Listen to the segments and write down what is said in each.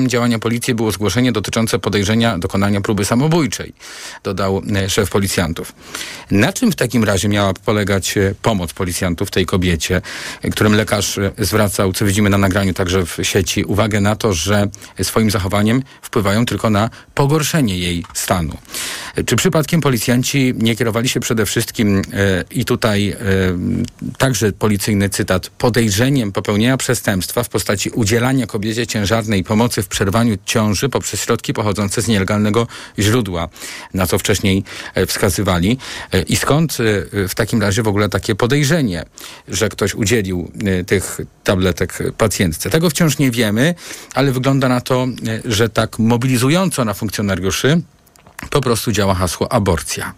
działania policji było zgłoszenie dotyczące podejrzenia dokonania próby samobójczej, dodał e, szef policjantów. Na czym w takim razie miała polegać e, pomoc policjantów tej kobiecie, e, którym lekarz zwracał, co widzimy na nagraniu także w sieci, uwagę na to, że swoim zachowaniem wpływają tylko na pogorszenie jej stanu. Czy przypadkiem policjanci nie kierowali się przede wszystkim i tutaj także policyjny cytat podejrzeniem popełnienia przestępstwa w postaci udzielania kobiecie ciężarnej pomocy w przerwaniu ciąży poprzez środki pochodzące z nielegalnego źródła, na co wcześniej e, wskazywali. E, I skąd e, w takim razie w ogóle takie podejrzenie, że ktoś udzielił tych tabletek pacjentce? Tego wciąż nie wiemy, ale wygląda na to, że tak mobilizująco na funkcjonariuszy po prostu działa hasło aborcja.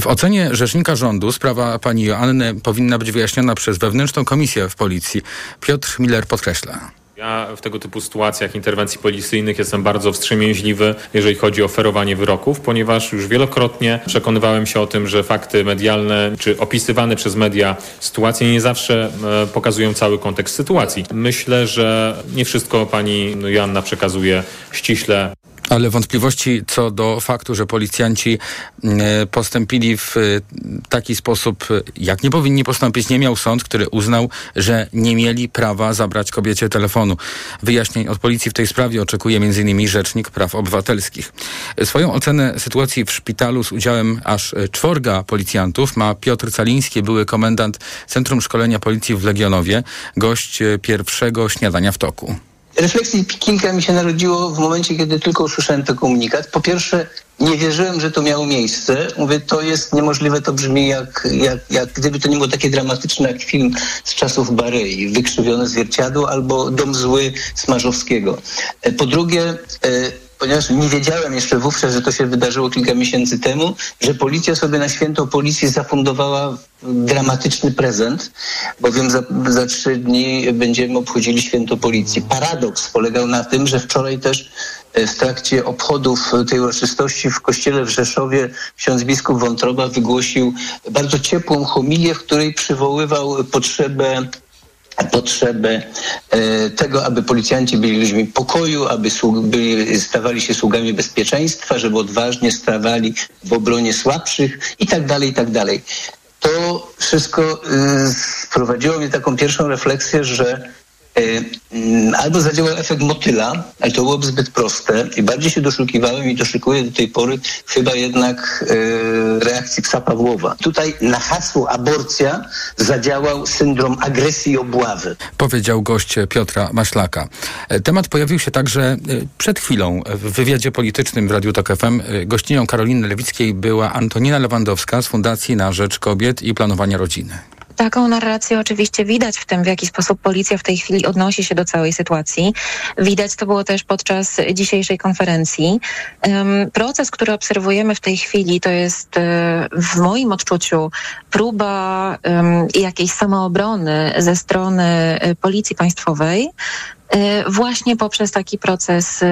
W ocenie rzecznika rządu sprawa pani Joanny powinna być wyjaśniona przez wewnętrzną komisję w policji. Piotr Miller podkreśla. Ja w tego typu sytuacjach interwencji policyjnych jestem bardzo wstrzemięźliwy, jeżeli chodzi o oferowanie wyroków, ponieważ już wielokrotnie przekonywałem się o tym, że fakty medialne czy opisywane przez media sytuacje nie zawsze e, pokazują cały kontekst sytuacji. Myślę, że nie wszystko pani Joanna przekazuje ściśle ale wątpliwości co do faktu, że policjanci e, postąpili w e, taki sposób, jak nie powinni postąpić, nie miał sąd, który uznał, że nie mieli prawa zabrać kobiecie telefonu. Wyjaśnień od policji w tej sprawie oczekuje m.in. Rzecznik Praw Obywatelskich. Swoją ocenę sytuacji w szpitalu z udziałem aż czworga policjantów ma Piotr Caliński, były komendant Centrum Szkolenia Policji w Legionowie, gość e, pierwszego śniadania w toku. Refleksji kilka mi się narodziło w momencie, kiedy tylko usłyszałem ten komunikat. Po pierwsze, nie wierzyłem, że to miało miejsce. Mówię, to jest niemożliwe, to brzmi jak, jak, jak gdyby to nie było takie dramatyczne jak film z czasów Barei, Wykrzywione zwierciadło albo Dom zły Smarzowskiego. E, po drugie, e, ponieważ nie wiedziałem jeszcze wówczas, że to się wydarzyło kilka miesięcy temu, że policja sobie na święto policji zafundowała dramatyczny prezent, bowiem za, za trzy dni będziemy obchodzili święto policji. Paradoks polegał na tym, że wczoraj też e, w trakcie obchodów tej uroczystości w kościele w Rzeszowie ksiądz biskup Wątroba wygłosił bardzo ciepłą homilię, w której przywoływał potrzebę potrzebę e, tego, aby policjanci byli ludźmi pokoju, aby byli, stawali się sługami bezpieczeństwa, żeby odważnie stawali w obronie słabszych i tak dalej, i tak dalej. To wszystko y, sprowadziło mnie taką pierwszą refleksję, że albo zadziałał efekt motyla, ale to byłoby zbyt proste i bardziej się doszukiwałem i doszukuję do tej pory chyba jednak e, reakcji psa Pawłowa. Tutaj na hasło aborcja zadziałał syndrom agresji i obławy. Powiedział gość Piotra Maślaka. E, temat pojawił się także przed chwilą w wywiadzie politycznym w Radiu Tok FM. Gościnią Karoliny Lewickiej była Antonina Lewandowska z Fundacji na Rzecz Kobiet i Planowania Rodziny. Taką narrację oczywiście widać w tym, w jaki sposób policja w tej chwili odnosi się do całej sytuacji. Widać to było też podczas dzisiejszej konferencji. Proces, który obserwujemy w tej chwili, to jest e, w moim odczuciu próba jakiejś samoobrony ze strony e, Policji Państwowej, e, właśnie poprzez taki proces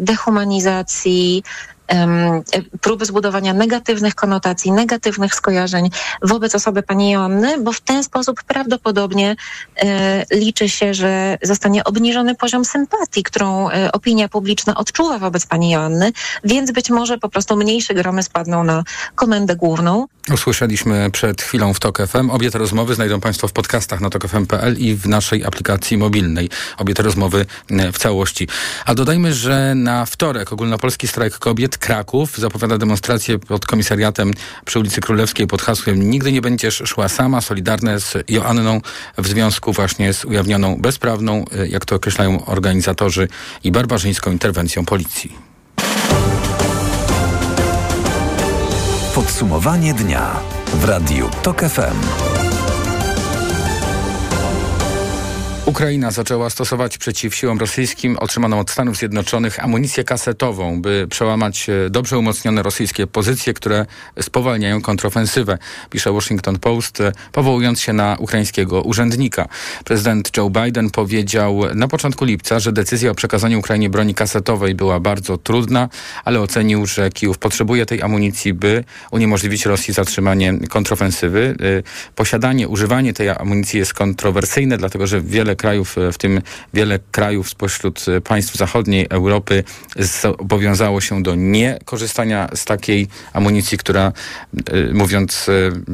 dehumanizacji, próby zbudowania negatywnych konotacji, negatywnych skojarzeń wobec osoby pani Joanny, bo w ten sposób prawdopodobnie e, liczy się, że zostanie obniżony poziom sympatii, którą e, opinia publiczna odczuwa wobec pani Joanny, więc być może po prostu mniejsze gromy spadną na komendę główną. Usłyszeliśmy przed chwilą w TOK FM. Obie te rozmowy znajdą Państwo w podcastach na tokfm.pl i w naszej aplikacji mobilnej. Obie te rozmowy e, w całości. A dodajmy, że na wtorek ogólnopolski strajk kobiet Kraków zapowiada demonstrację pod komisariatem przy ulicy Królewskiej pod hasłem Nigdy nie będziesz szła sama, solidarne z Joanną w związku właśnie z ujawnioną bezprawną, e, jak to określają organizatorzy, i barbarzyńską interwencją policji. Podsumowanie dnia w Radiu TOK FM. Ukraina zaczęła stosować przeciw siłom rosyjskim otrzymaną od Stanów Zjednoczonych amunicję kasetową, by przełamać e, dobrze umocnione rosyjskie pozycje, które spowalniają kontrofensywę, pisze Washington Post, e, powołując się na ukraińskiego urzędnika. Prezydent Joe Biden powiedział na początku lipca, że decyzja o przekazaniu Ukrainie broni kasetowej była bardzo trudna, ale ocenił, że Kijów potrzebuje tej amunicji, by uniemożliwić Rosji zatrzymanie kontrofensywy. E, posiadanie, używanie tej amunicji jest kontrowersyjne, dlatego że wiele krajów, w tym wiele krajów spośród państw zachodniej Europy zobowiązało się do niekorzystania z takiej amunicji, która mówiąc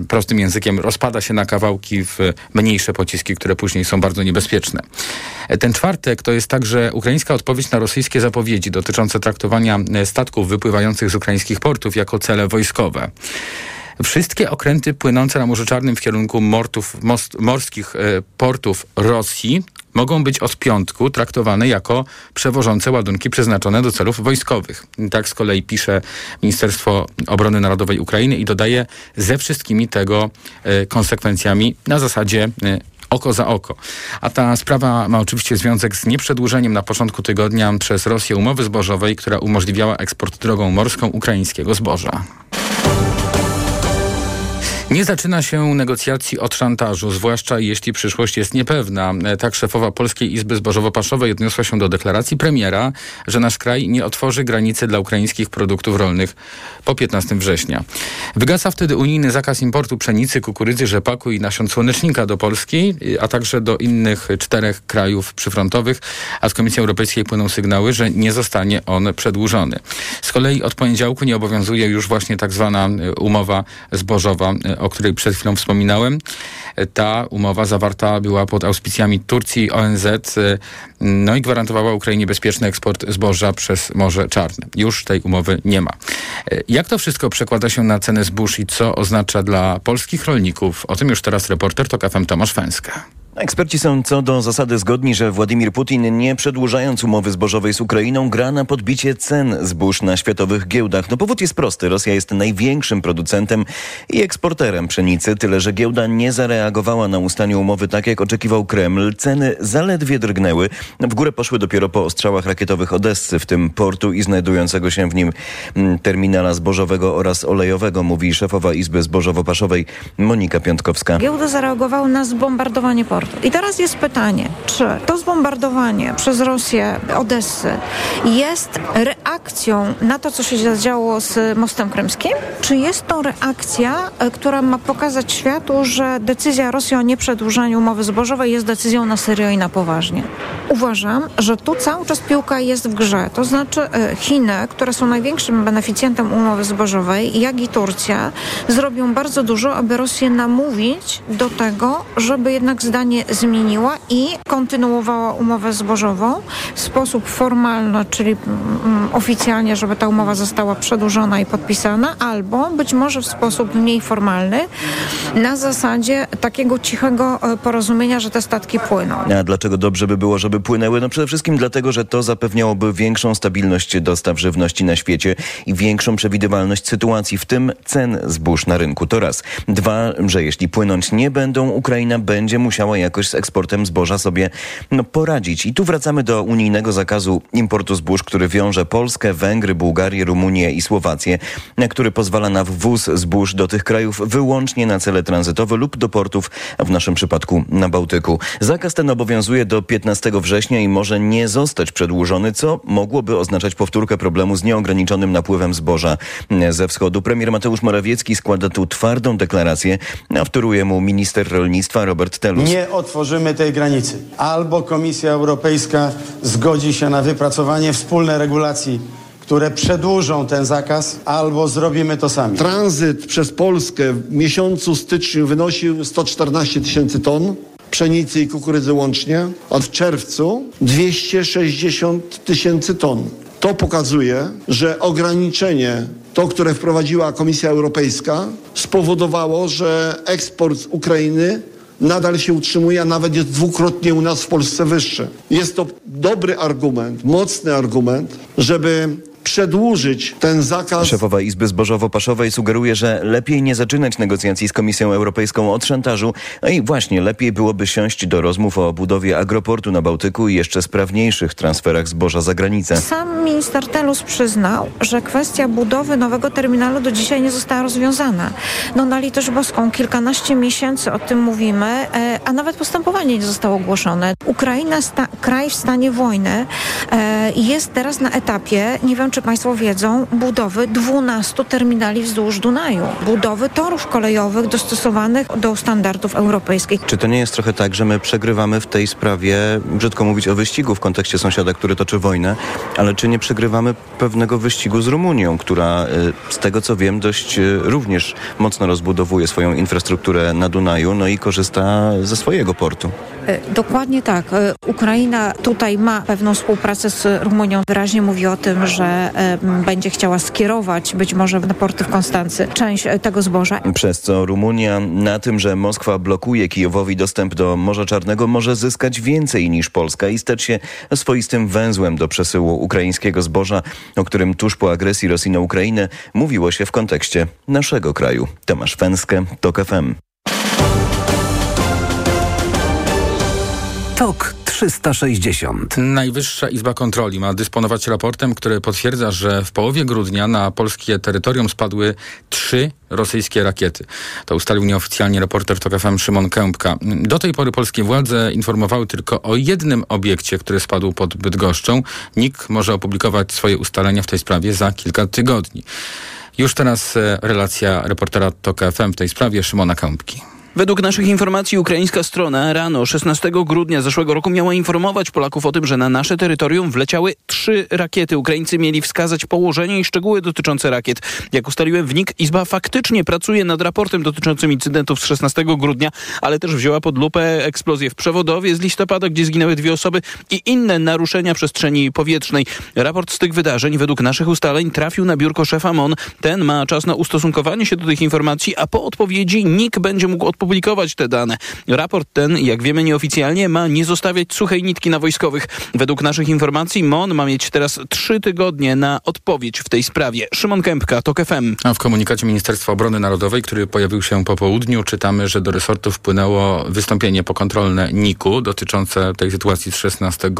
prostym językiem rozpada się na kawałki w mniejsze pociski, które później są bardzo niebezpieczne. Ten czwartek to jest także ukraińska odpowiedź na rosyjskie zapowiedzi dotyczące traktowania statków wypływających z ukraińskich portów jako cele wojskowe. Wszystkie okręty płynące na Morzu Czarnym w kierunku mortów, most, morskich e, portów Rosji mogą być od piątku traktowane jako przewożące ładunki przeznaczone do celów wojskowych. Tak z kolei pisze Ministerstwo Obrony Narodowej Ukrainy i dodaje ze wszystkimi tego e, konsekwencjami na zasadzie e, oko za oko. A ta sprawa ma oczywiście związek z nieprzedłużeniem na początku tygodnia przez Rosję umowy zbożowej, która umożliwiała eksport drogą morską ukraińskiego zboża. Nie zaczyna się negocjacji od szantażu, zwłaszcza jeśli przyszłość jest niepewna. Tak szefowa Polskiej Izby Zbożowo-Paszowej odniosła się do deklaracji premiera, że nasz kraj nie otworzy granicy dla ukraińskich produktów rolnych po 15 września. Wygasa wtedy unijny zakaz importu pszenicy, kukurydzy, rzepaku i nasion słonecznika do Polski, a także do innych czterech krajów przyfrontowych, a z Komisji Europejskiej płyną sygnały, że nie zostanie on przedłużony. Z kolei od poniedziałku nie obowiązuje już właśnie tak zwana umowa zbożowa o której przed chwilą wspominałem. Ta umowa zawarta była pod auspicjami Turcji, ONZ, no i gwarantowała Ukrainie bezpieczny eksport zboża przez Morze Czarne. Już tej umowy nie ma. Jak to wszystko przekłada się na cenę zbóż i co oznacza dla polskich rolników? O tym już teraz reporter to FM Tomasz Fęska. Eksperci są co do zasady zgodni, że Władimir Putin, nie przedłużając umowy zbożowej z Ukrainą, gra na podbicie cen zbóż na światowych giełdach. No powód jest prosty. Rosja jest największym producentem i eksporterem pszenicy, tyle że giełda nie zareagowała na ustanie umowy tak, jak oczekiwał Kreml. Ceny zaledwie drgnęły. W górę poszły dopiero po ostrzałach rakietowych Odessy, w tym portu i znajdującego się w nim mm, terminala zbożowego oraz olejowego, mówi szefowa Izby Zbożowo-Paszowej Monika Piątkowska. Giełda zareagowała na zbombardowanie portu. I teraz jest pytanie, czy to zbombardowanie przez Rosję Odessy jest reakcją na to, co się zadziało z mostem krymskim? Czy jest to reakcja, e, która ma pokazać światu, że decyzja Rosji o nieprzedłużaniu umowy zbożowej jest decyzją na serio i na poważnie? Uważam, że tu cały czas piłka jest w grze. To znaczy e, Chiny, które są największym beneficjentem umowy zbożowej, jak i Turcja, zrobią bardzo dużo, aby Rosję namówić do tego, żeby jednak zdanie zdanie zmieniła i kontynuowała umowę zbożową w sposób formalny, czyli mm, oficjalnie, żeby ta umowa została przedłużona i podpisana, albo być może w sposób mniej formalny, na zasadzie takiego cichego e, porozumienia, że te statki płyną. A dlaczego dobrze by było, żeby płynęły? No przede wszystkim dlatego, że to zapewniałoby większą stabilność dostaw żywności na świecie i większą przewidywalność sytuacji, w tym cen zbóż na rynku. To raz. Dwa, że jeśli płynąć nie będą, Ukraina będzie musiała jakoś z eksportem zboża sobie no, poradzić. I tu wracamy do unijnego zakazu importu zbóż, który wiąże Polskę, Węgry, Bułgarię, Rumunię i Słowację, który pozwala na wwóz zbóż do tych krajów wyłącznie na cele tranzytowe lub do portów, w naszym przypadku na Bałtyku. Zakaz ten obowiązuje do 15 września i może nie zostać przedłużony, co mogłoby oznaczać powtórkę problemu z nieograniczonym napływem zboża ze wschodu. Premier Mateusz Morawiecki składa tu twardą deklarację, a wtóruje mu minister rolnictwa Robert Telus. Nie otworzymy tej granicy. Albo Komisja Europejska zgodzi się na wypracowanie wspólnej regulacji które przedłużą ten zakaz, albo zrobimy to sami. Tranzyt przez Polskę w miesiącu styczniu wynosił 114 tysięcy ton pszenicy i kukurydzy łącznie, a w czerwcu 260 tysięcy ton. To pokazuje, że ograniczenie, to które wprowadziła Komisja Europejska, spowodowało, że eksport z Ukrainy nadal się utrzymuje, a nawet jest dwukrotnie u nas w Polsce wyższy. Jest to dobry argument, mocny argument, żeby przedłużyć ten zakaz. Szefowa Izby Zbożowo-Paszowej sugeruje, że lepiej nie zaczynać negocjacji z Komisją Europejską od szantażu, a i właśnie lepiej byłoby siąść do rozmów o budowie agroportu na Bałtyku i jeszcze sprawniejszych transferach zboża za granicę. Sam minister Telus przyznał, że kwestia budowy nowego terminalu do dzisiaj nie została rozwiązana. No na litość boską, kilkanaście miesięcy o tym mówimy, e, a nawet postępowanie nie zostało ogłoszone. Ukraina, kraj w stanie wojny, e, jest teraz na etapie, nie wiem czy Państwo wiedzą, budowy 12 terminali wzdłuż Dunaju, budowy torów kolejowych dostosowanych do standardów europejskich. Czy to nie jest trochę tak, że my przegrywamy w tej sprawie, brzydko mówić o wyścigu w kontekście sąsiada, który toczy wojnę, ale czy nie przegrywamy pewnego wyścigu z Rumunią, która y, z tego co wiem dość y, również mocno rozbudowuje swoją infrastrukturę na Dunaju, no i korzysta ze swojego portu? E, dokładnie tak. E, Ukraina tutaj ma pewną współpracę z Rumunią. Wyraźnie mówi o tym, że będzie chciała skierować być może na porty w Konstancy część e, tego zboża. Przez co Rumunia na tym, że Moskwa blokuje Kijowowi dostęp do Morza Czarnego może zyskać więcej niż Polska i stać się swoistym węzłem do przesyłu ukraińskiego zboża, o którym tuż po agresji Rosji na Ukrainę mówiło się w kontekście naszego kraju. Tomasz Fęskę, TOK FM. TOK 360. Najwyższa Izba Kontroli ma dysponować raportem, który potwierdza, że w połowie grudnia na polskie terytorium spadły trzy rosyjskie rakiety. To ustalił nieoficjalnie reporter TOK FM Szymon Kępka. Do tej pory polskie władze informowały tylko o jednym obiekcie, który spadł pod Bydgoszczą. NIK może opublikować swoje ustalenia w tej sprawie za kilka tygodni. Już teraz e, relacja reportera TOK FM w tej sprawie Szymona Kępki. Według naszych informacji ukraińska strona rano 16 grudnia zeszłego roku miała informować Polaków o tym, że na nasze terytorium wleciały trzy rakiety. Ukraińcy mieli wskazać położenie i szczegóły dotyczące rakiet. Jak ustaliłem w NIK, Izba faktycznie pracuje nad raportem dotyczącym incydentów z 16 grudnia, ale też wzięła pod lupę eksplozję w Przewodowie z listopada, gdzie zginęły dwie osoby i inne naruszenia przestrzeni powietrznej. Raport z tych wydarzeń według naszych ustaleń trafił na biurko szefa MON. Ten ma czas na ustosunkowanie się do tych informacji, a po odpowiedzi NIK będzie mógł odpowiedzieć opublikować te dane. Raport ten, jak wiemy nieoficjalnie, ma nie zostawiać suchej nitki na wojskowych. Według naszych informacji MON ma mieć teraz trzy tygodnie na odpowiedź w tej sprawie. Szymon Kępka, TOK FM. A w komunikacie Ministerstwa Obrony Narodowej, który pojawił się po południu, czytamy, że do resortu wpłynęło wystąpienie pokontrolne NIK-u dotyczące tej sytuacji z 16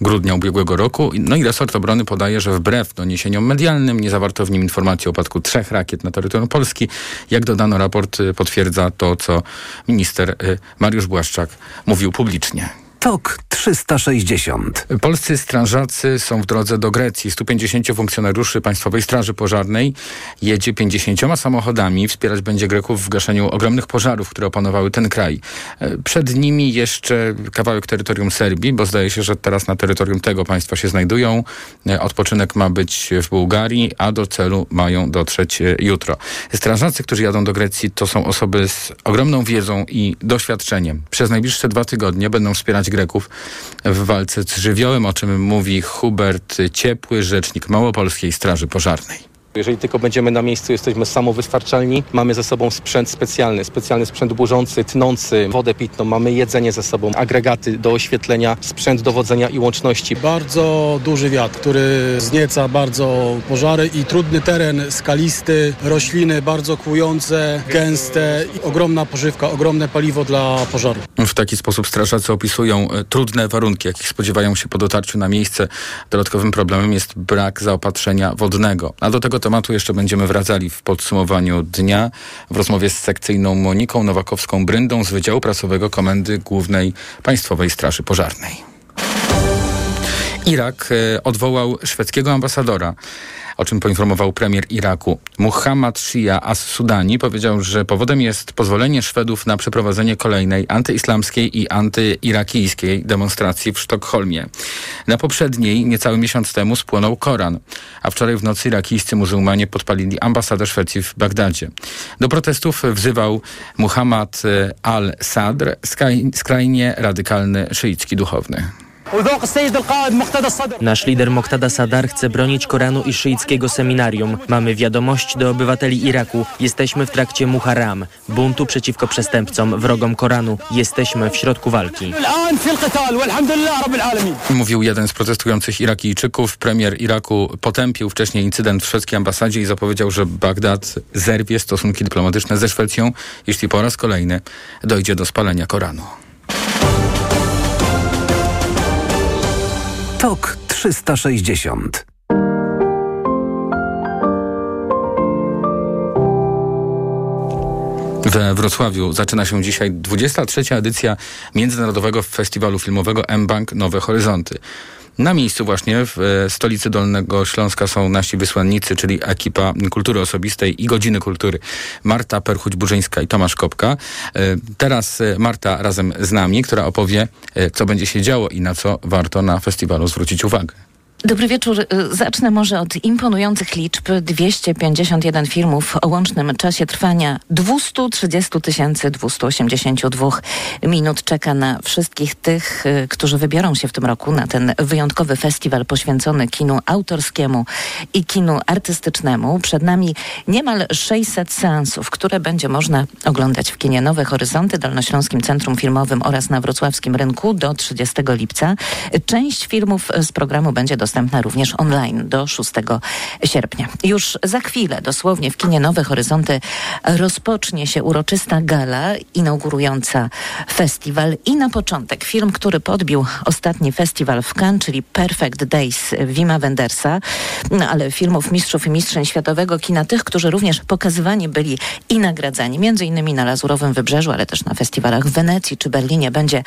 grudnia ubiegłego roku. No i resort obrony podaje, że wbrew doniesieniom medialnym nie zawarto w nim informacji o upadku trzech rakiet na terytorium Polski. Jak dodano, raport potwierdza to, co minister y, Mariusz Błaszczak mówił publicznie. TOK 360. Polscy strażacy są w drodze do Grecji. 150 funkcjonariuszy Państwowej Straży Pożarnej jedzie 50 samochodami. Wspierać będzie Greków w gaszeniu ogromnych pożarów, które opanowały ten kraj. E, przed nimi jeszcze kawałek terytorium Serbii, bo zdaje się, że teraz na terytorium tego państwa się znajdują. E, odpoczynek ma być w Bułgarii, a do celu mają dotrzeć e, jutro. Strażacy, którzy jadą do Grecji, to są osoby z ogromną wiedzą i doświadczeniem. Przez najbliższe dwa tygodnie będą wspierać Greków w walce z żywiołem, o czym mówi Hubert Ciepły, rzecznik Małopolskiej Straży Pożarnej. Jeżeli tylko będziemy na miejscu, jesteśmy samowystarczalni. Mamy ze sobą sprzęt specjalny, specjalny sprzęt burzący, tnący, wodę pitną, mamy jedzenie ze sobą, agregaty do oświetlenia, sprzęt dowodzenia i łączności. Bardzo duży wiatr, który znieca bardzo pożary i trudny teren, skalisty, rośliny bardzo kłujące, gęste, ogromna pożywka, ogromne paliwo dla pożaru. W taki sposób strażacy opisują e, trudne warunki, jakich spodziewają się po dotarciu na miejsce. Dodatkowym problemem jest brak zaopatrzenia wodnego. A do tego tematu jeszcze będziemy wracali w podsumowaniu dnia w rozmowie z sekcyjną Moniką Nowakowską-Bryndą z Wydziału Prasowego Komendy Głównej Państwowej Straży Pożarnej. Irak e, odwołał szwedzkiego ambasadora o czym poinformował premier Iraku. Muhammad Shia as-Sudani powiedział, że powodem jest pozwolenie Szwedów na przeprowadzenie kolejnej antyislamskiej i antyirakijskiej demonstracji w Sztokholmie. Na poprzedniej, niecały miesiąc temu, spłonął Koran, a wczoraj w nocy irakijscy muzułmanie podpalili ambasadę Szwecji w Bagdadzie. Do protestów wzywał Muhammad al-Sadr, skrajnie radykalny szyicki duchowny. Nasz lider Moktada Sadar chce bronić Koranu i szyickiego seminarium. Mamy wiadomość do obywateli Iraku. Jesteśmy w trakcie Muharram, buntu przeciwko przestępcom, wrogom Koranu. Jesteśmy w środku walki. Mówił jeden z protestujących Irakijczyków. Premier Iraku potępił wcześniej incydent w szwedzkiej ambasadzie i zapowiedział, że Bagdad zerwie stosunki dyplomatyczne ze Szwecją, jeśli po raz kolejny dojdzie do spalenia Koranu. TOK 360. We Wrocławiu zaczyna się dzisiaj 23. edycja Międzynarodowego Festiwalu Filmowego M-Bank Nowe Horyzonty. Na miejscu właśnie w e, stolicy Dolnego Śląska są nasi wysłannicy, czyli ekipa kultury osobistej i godziny kultury. Marta Perchuć-Burzyńska i Tomasz Kopka. E, teraz e, Marta razem z nami, która opowie, co będzie się działo i na co warto na festiwalu zwrócić uwagę. Dobry wieczór. Y, Zacznę może od imponujących liczb. 251 filmów o łącznym czasie trwania 230 282 minut czeka na wszystkich tych, y, którzy wybiorą się w tym roku na ten wyjątkowy festiwal poświęcony kinu autorskiemu i kinu artystycznemu. Przed nami niemal 600 seansów, które będzie można oglądać w kinie Nowe Horyzonty, Dolnośląskim Centrum Filmowym oraz na Wrocławskim Rynku do 30 lipca. Część filmów z programu będzie dostępna dostępna również online do 6 sierpnia. Już za chwilę, dosłownie w kinie Nowe Horyzonty rozpocznie się uroczysta gala inaugurująca festiwal i na początek film, który podbił ostatni festiwal w Cannes, czyli Perfect Days Wima Wendersa, no, ale filmów mistrzów i mistrzyń światowego kina, tych, którzy również pokazywani byli i nagradzani, między innymi na Lazurowym Wybrzeżu, ale też na festiwalach w Wenecji czy Berlinie będzie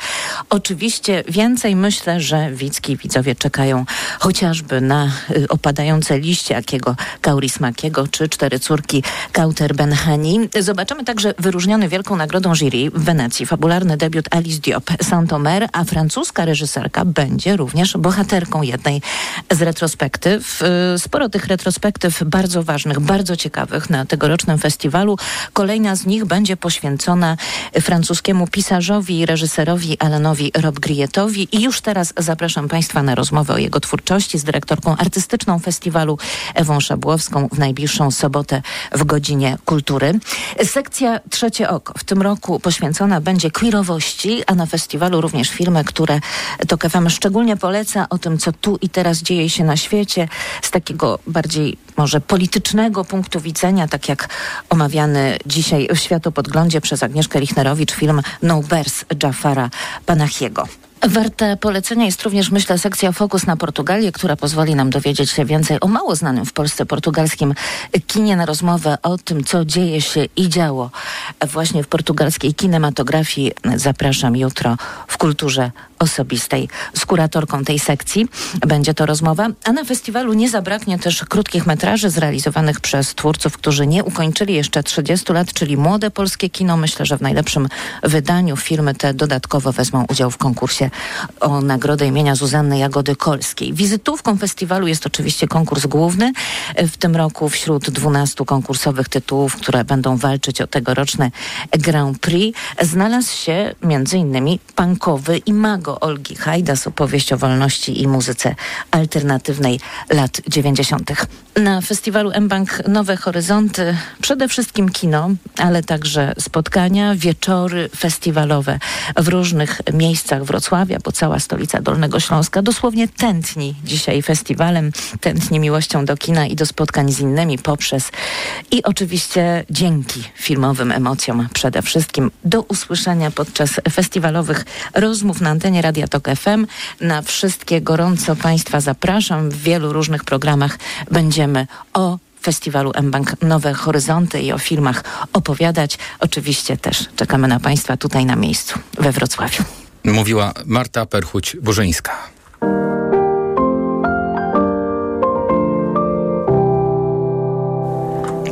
oczywiście więcej. Myślę, że widzki widzowie czekają chociażby na y, opadające liście Akiego Kaurismakiego czy Cztery córki Kauter Benhani. Zobaczymy także wyróżniony wielką nagrodą jury w Wenecji fabularny debiut Alice Diop Saint-Omer, a francuska reżyserka będzie również bohaterką jednej z retrospektyw. Y, Sporo tych retrospektyw bardzo ważnych, bardzo ciekawych na tegorocznym festiwalu. Kolejna z nich będzie poświęcona francuskiemu pisarzowi i reżyserowi Alanowi Robgrietowi i już teraz zapraszam Państwa na rozmowę o jego twórczości z dyrektorką artystyczną festiwalu Ewą Szabłowską w najbliższą sobotę w godzinie kultury. Sekcja Trzecie Oko w tym roku poświęcona będzie queerowości, a na festiwalu również filmy, które to KFM szczególnie poleca o tym, co tu i teraz dzieje się na świecie z takiego bardziej może politycznego punktu widzenia, tak jak omawiany dzisiaj w Światopodglądzie przez Agnieszkę Lichnerowicz film No Bears Jafara Panachiego. Warta polecenia jest również, myślę, sekcja Fokus na Portugalię, która pozwoli nam dowiedzieć się więcej o mało znanym w Polsce portugalskim kinie na rozmowę o tym, co dzieje się i działo właśnie w portugalskiej kinematografii. Zapraszam jutro w kulturze osobistej z kuratorką tej sekcji. Będzie to rozmowa, a na festiwalu nie zabraknie też krótkich metraży zrealizowanych przez twórców, którzy nie ukończyli jeszcze 30 lat, czyli młode polskie kino. Myślę, że w najlepszym wydaniu filmy te dodatkowo wezmą udział w konkursie o nagrodę imienia Zuzanny Jagody Kolskiej. Wizytówką festiwalu jest oczywiście konkurs główny. W tym roku wśród 12 konkursowych tytułów, które będą walczyć o tegoroczny Grand Prix, znalazł się innymi punkowy i mago Olgi Hajdas, opowieść o wolności i muzyce alternatywnej lat 90. Na festiwalu M-Bank Nowe Horyzonty przede wszystkim kino, ale także spotkania, wieczory festiwalowe w różnych miejscach Wrocławia, bo cała stolica Dolnego Śląska dosłownie tętni dzisiaj festiwalem, tętni miłością do kina i do spotkań z innymi poprzez i oczywiście dzięki filmowym emocjom przede wszystkim do usłyszenia podczas festiwalowych rozmów na antenie Radia Tok FM. Na wszystkie gorąco Państwa zapraszam. W wielu różnych programach będziemy o festiwalu M-Bank Nowe Horyzonty i o filmach opowiadać. Oczywiście też czekamy na Państwa tutaj na miejscu we Wrocławiu. Mówiła Marta Perchuć-Burzyńska.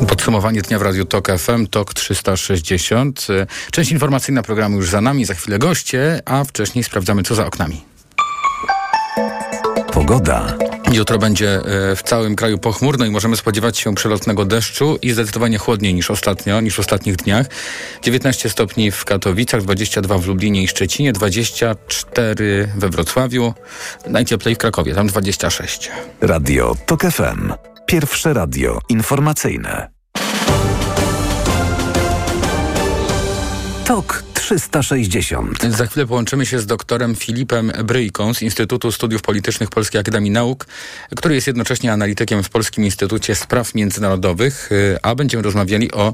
Podsumowanie dnia w Radiu Tok FM, TOK 360. Część informacyjna programu już za nami, za chwilę goście, a wcześniej sprawdzamy, co za oknami. Pogoda. Jutro będzie e, w całym kraju pochmurno i możemy spodziewać się przelotnego deszczu i zdecydowanie chłodniej niż ostatnio, niż w ostatnich dniach. 19 stopni w Katowicach, 22 w Lublinie i Szczecinie, 24 we Wrocławiu, najcieplej w Krakowie, tam 26. Radio TOK FM. Pierwsze radio informacyjne. TOK 360. Za chwilę połączymy się z doktorem Filipem Bryjką z Instytutu Studiów Politycznych Polskiej Akademii Nauk, który jest jednocześnie analitykiem w Polskim Instytucie Spraw Międzynarodowych, a będziemy rozmawiali o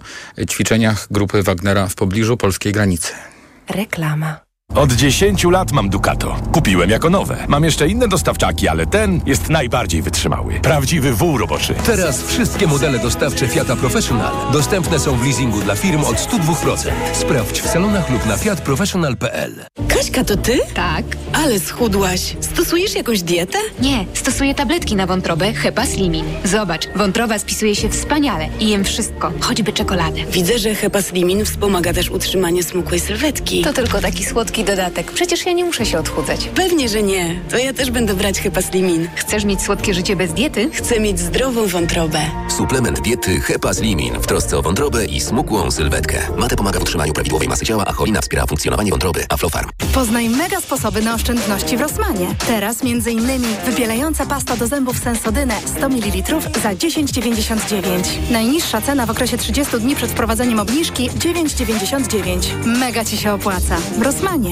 ćwiczeniach grupy Wagnera w pobliżu polskiej granicy. Reklama. Od 10 lat mam Ducato. Kupiłem jako nowe. Mam jeszcze inne dostawczaki, ale ten jest najbardziej wytrzymały. Prawdziwy wół roboczy. Teraz wszystkie modele dostawcze Fiata Professional dostępne są w leasingu dla firm od 102%. Sprawdź w salonach lub na fiatprofessional.pl. Kaśka, to ty? Tak. Ale schudłaś. Stosujesz jakąś dietę? Nie, stosuję tabletki na wątrobę Hepa Slimin. Zobacz, wątroba spisuje się wspaniale i jem wszystko, choćby czekoladę. Widzę, że Hepa Slimin wspomaga też utrzymanie smukłej sylwetki. To tylko taki słodki dodatek. Przecież ja nie muszę się odchudzać. Pewnie, że nie. To ja też będę brać Hepa Slimin. Chcesz mieć słodkie życie bez diety? Chcę mieć zdrową wątrobę. Suplement diety Hepa Slimin w trosce o wątrobę i smukłą sylwetkę. Mate pomaga w utrzymaniu prawidłowej masy ciała, a cholina wspiera funkcjonowanie wątroby. Aflofarm. Poznaj mega sposoby na oszczędności w Rosmanie. Teraz między innymi wybielająca pasta do zębów Sensodynę 100 ml za 10,99. Najniższa cena w okresie 30 dni przed wprowadzeniem obniżki 9,99. Mega Ci się opłaca. W Rosmanie.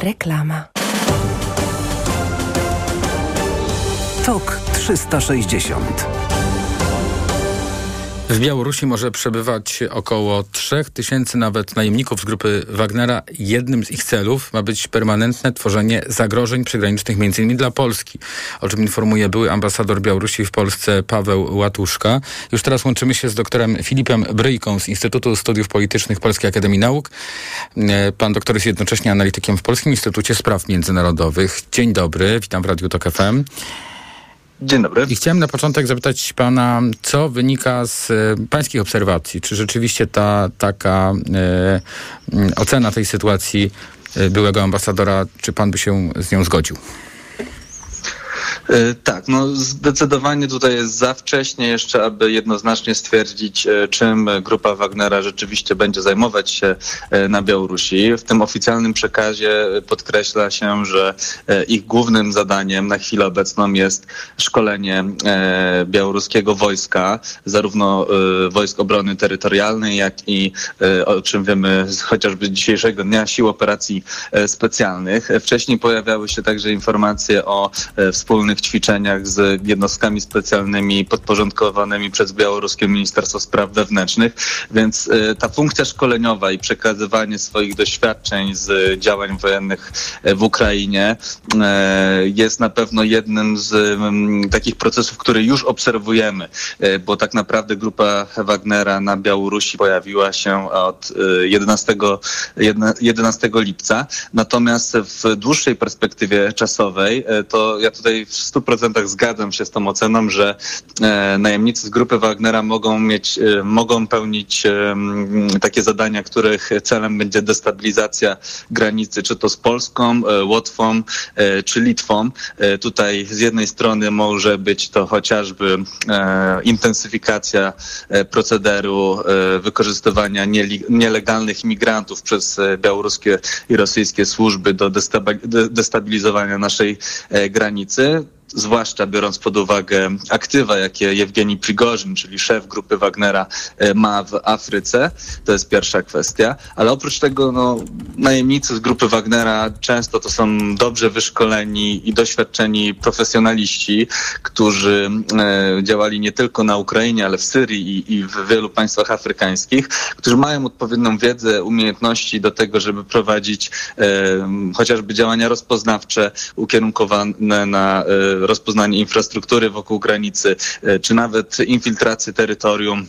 Reklama. TOK 360 W Białorusi może przebywać około 3000 nawet najemników z grupy Wagnera. Jednym z ich celów ma być permanentne tworzenie zagrożeń przygranicznych m.in. dla Polski, o czym informuje były ambasador Białorusi w Polsce Paweł Łatuszka. Już teraz łączymy się z doktorem Filipem Bryjką z Instytutu Studiów Politycznych Polskiej Akademii Nauk. E, Pan doktor jest jednocześnie analitykiem w Polskim Instytucie Spraw Międzynarodowych. Dzień dobry, witam w Radiu Tok FM. Dzień dobry. I chciałem na początek zapytać pana, co wynika z e, pańskich obserwacji? Czy rzeczywiście ta taka e, ocena tej sytuacji e, byłego ambasadora, czy pan by się z nią zgodził? E, Tak, no zdecydowanie tutaj jest za wcześnie jeszcze, aby jednoznacznie stwierdzić, e, czym grupa Wagnera rzeczywiście będzie zajmować się e, na Białorusi. W tym oficjalnym przekazie podkreśla się, że ich głównym zadaniem na chwilę obecną jest szkolenie białoruskiego wojska, zarówno wojsk obrony terytorialnej, jak i o czym wiemy chociażby dzisiejszego dnia sił operacji specjalnych. Wcześniej pojawiały się także informacje o e, wspólnych ćwiczeniach z jednostkami specjalnymi podporządkowanymi przez białoruskie Ministerstwo Spraw Wewnętrznych, więc e, ta funkcja szkoleniowa i przekazywanie swoich doświadczeń z działań wojennych e, w Ukrainie e, jest na pewno jednym z mm, takich procesów, które już obserwujemy, bo tak naprawdę grupa Wagnera na Białorusi pojawiła się od e, 11, jedne- 11 lipca, natomiast w dłuższej perspektywie czasowej to ja tutaj w 100% zgadzam się z tą oceną, że e, najemnicy z grupy Wagnera mogą mieć, e, mogą pełnić e, takie zadania, których celem będzie destabilizacja granicy, czy to z Polską, Łotwą, czy Litwą. Tutaj z jednej strony może być to chociażby intensyfikacja procederu wykorzystywania nielegalnych imigrantów przez białoruskie i rosyjskie służby do destabi- de- destabilizowania naszej granicy zwłaszcza biorąc pod uwagę aktywa, jakie Jewgeni Prigorzyn, czyli szef grupy Wagnera, e, ma w Afryce. To jest pierwsza kwestia. Ale oprócz tego no, najemnicy z grupy Wagnera często to są dobrze wyszkoleni i doświadczeni profesjonaliści, którzy e, działali nie tylko na Ukrainie, ale w Syrii i, w wielu państwach afrykańskich, którzy mają odpowiednią wiedzę, umiejętności do tego, żeby prowadzić e, chociażby działania rozpoznawcze ukierunkowane na rozpoznanie infrastruktury wokół granicy, e, czy nawet infiltrację terytorium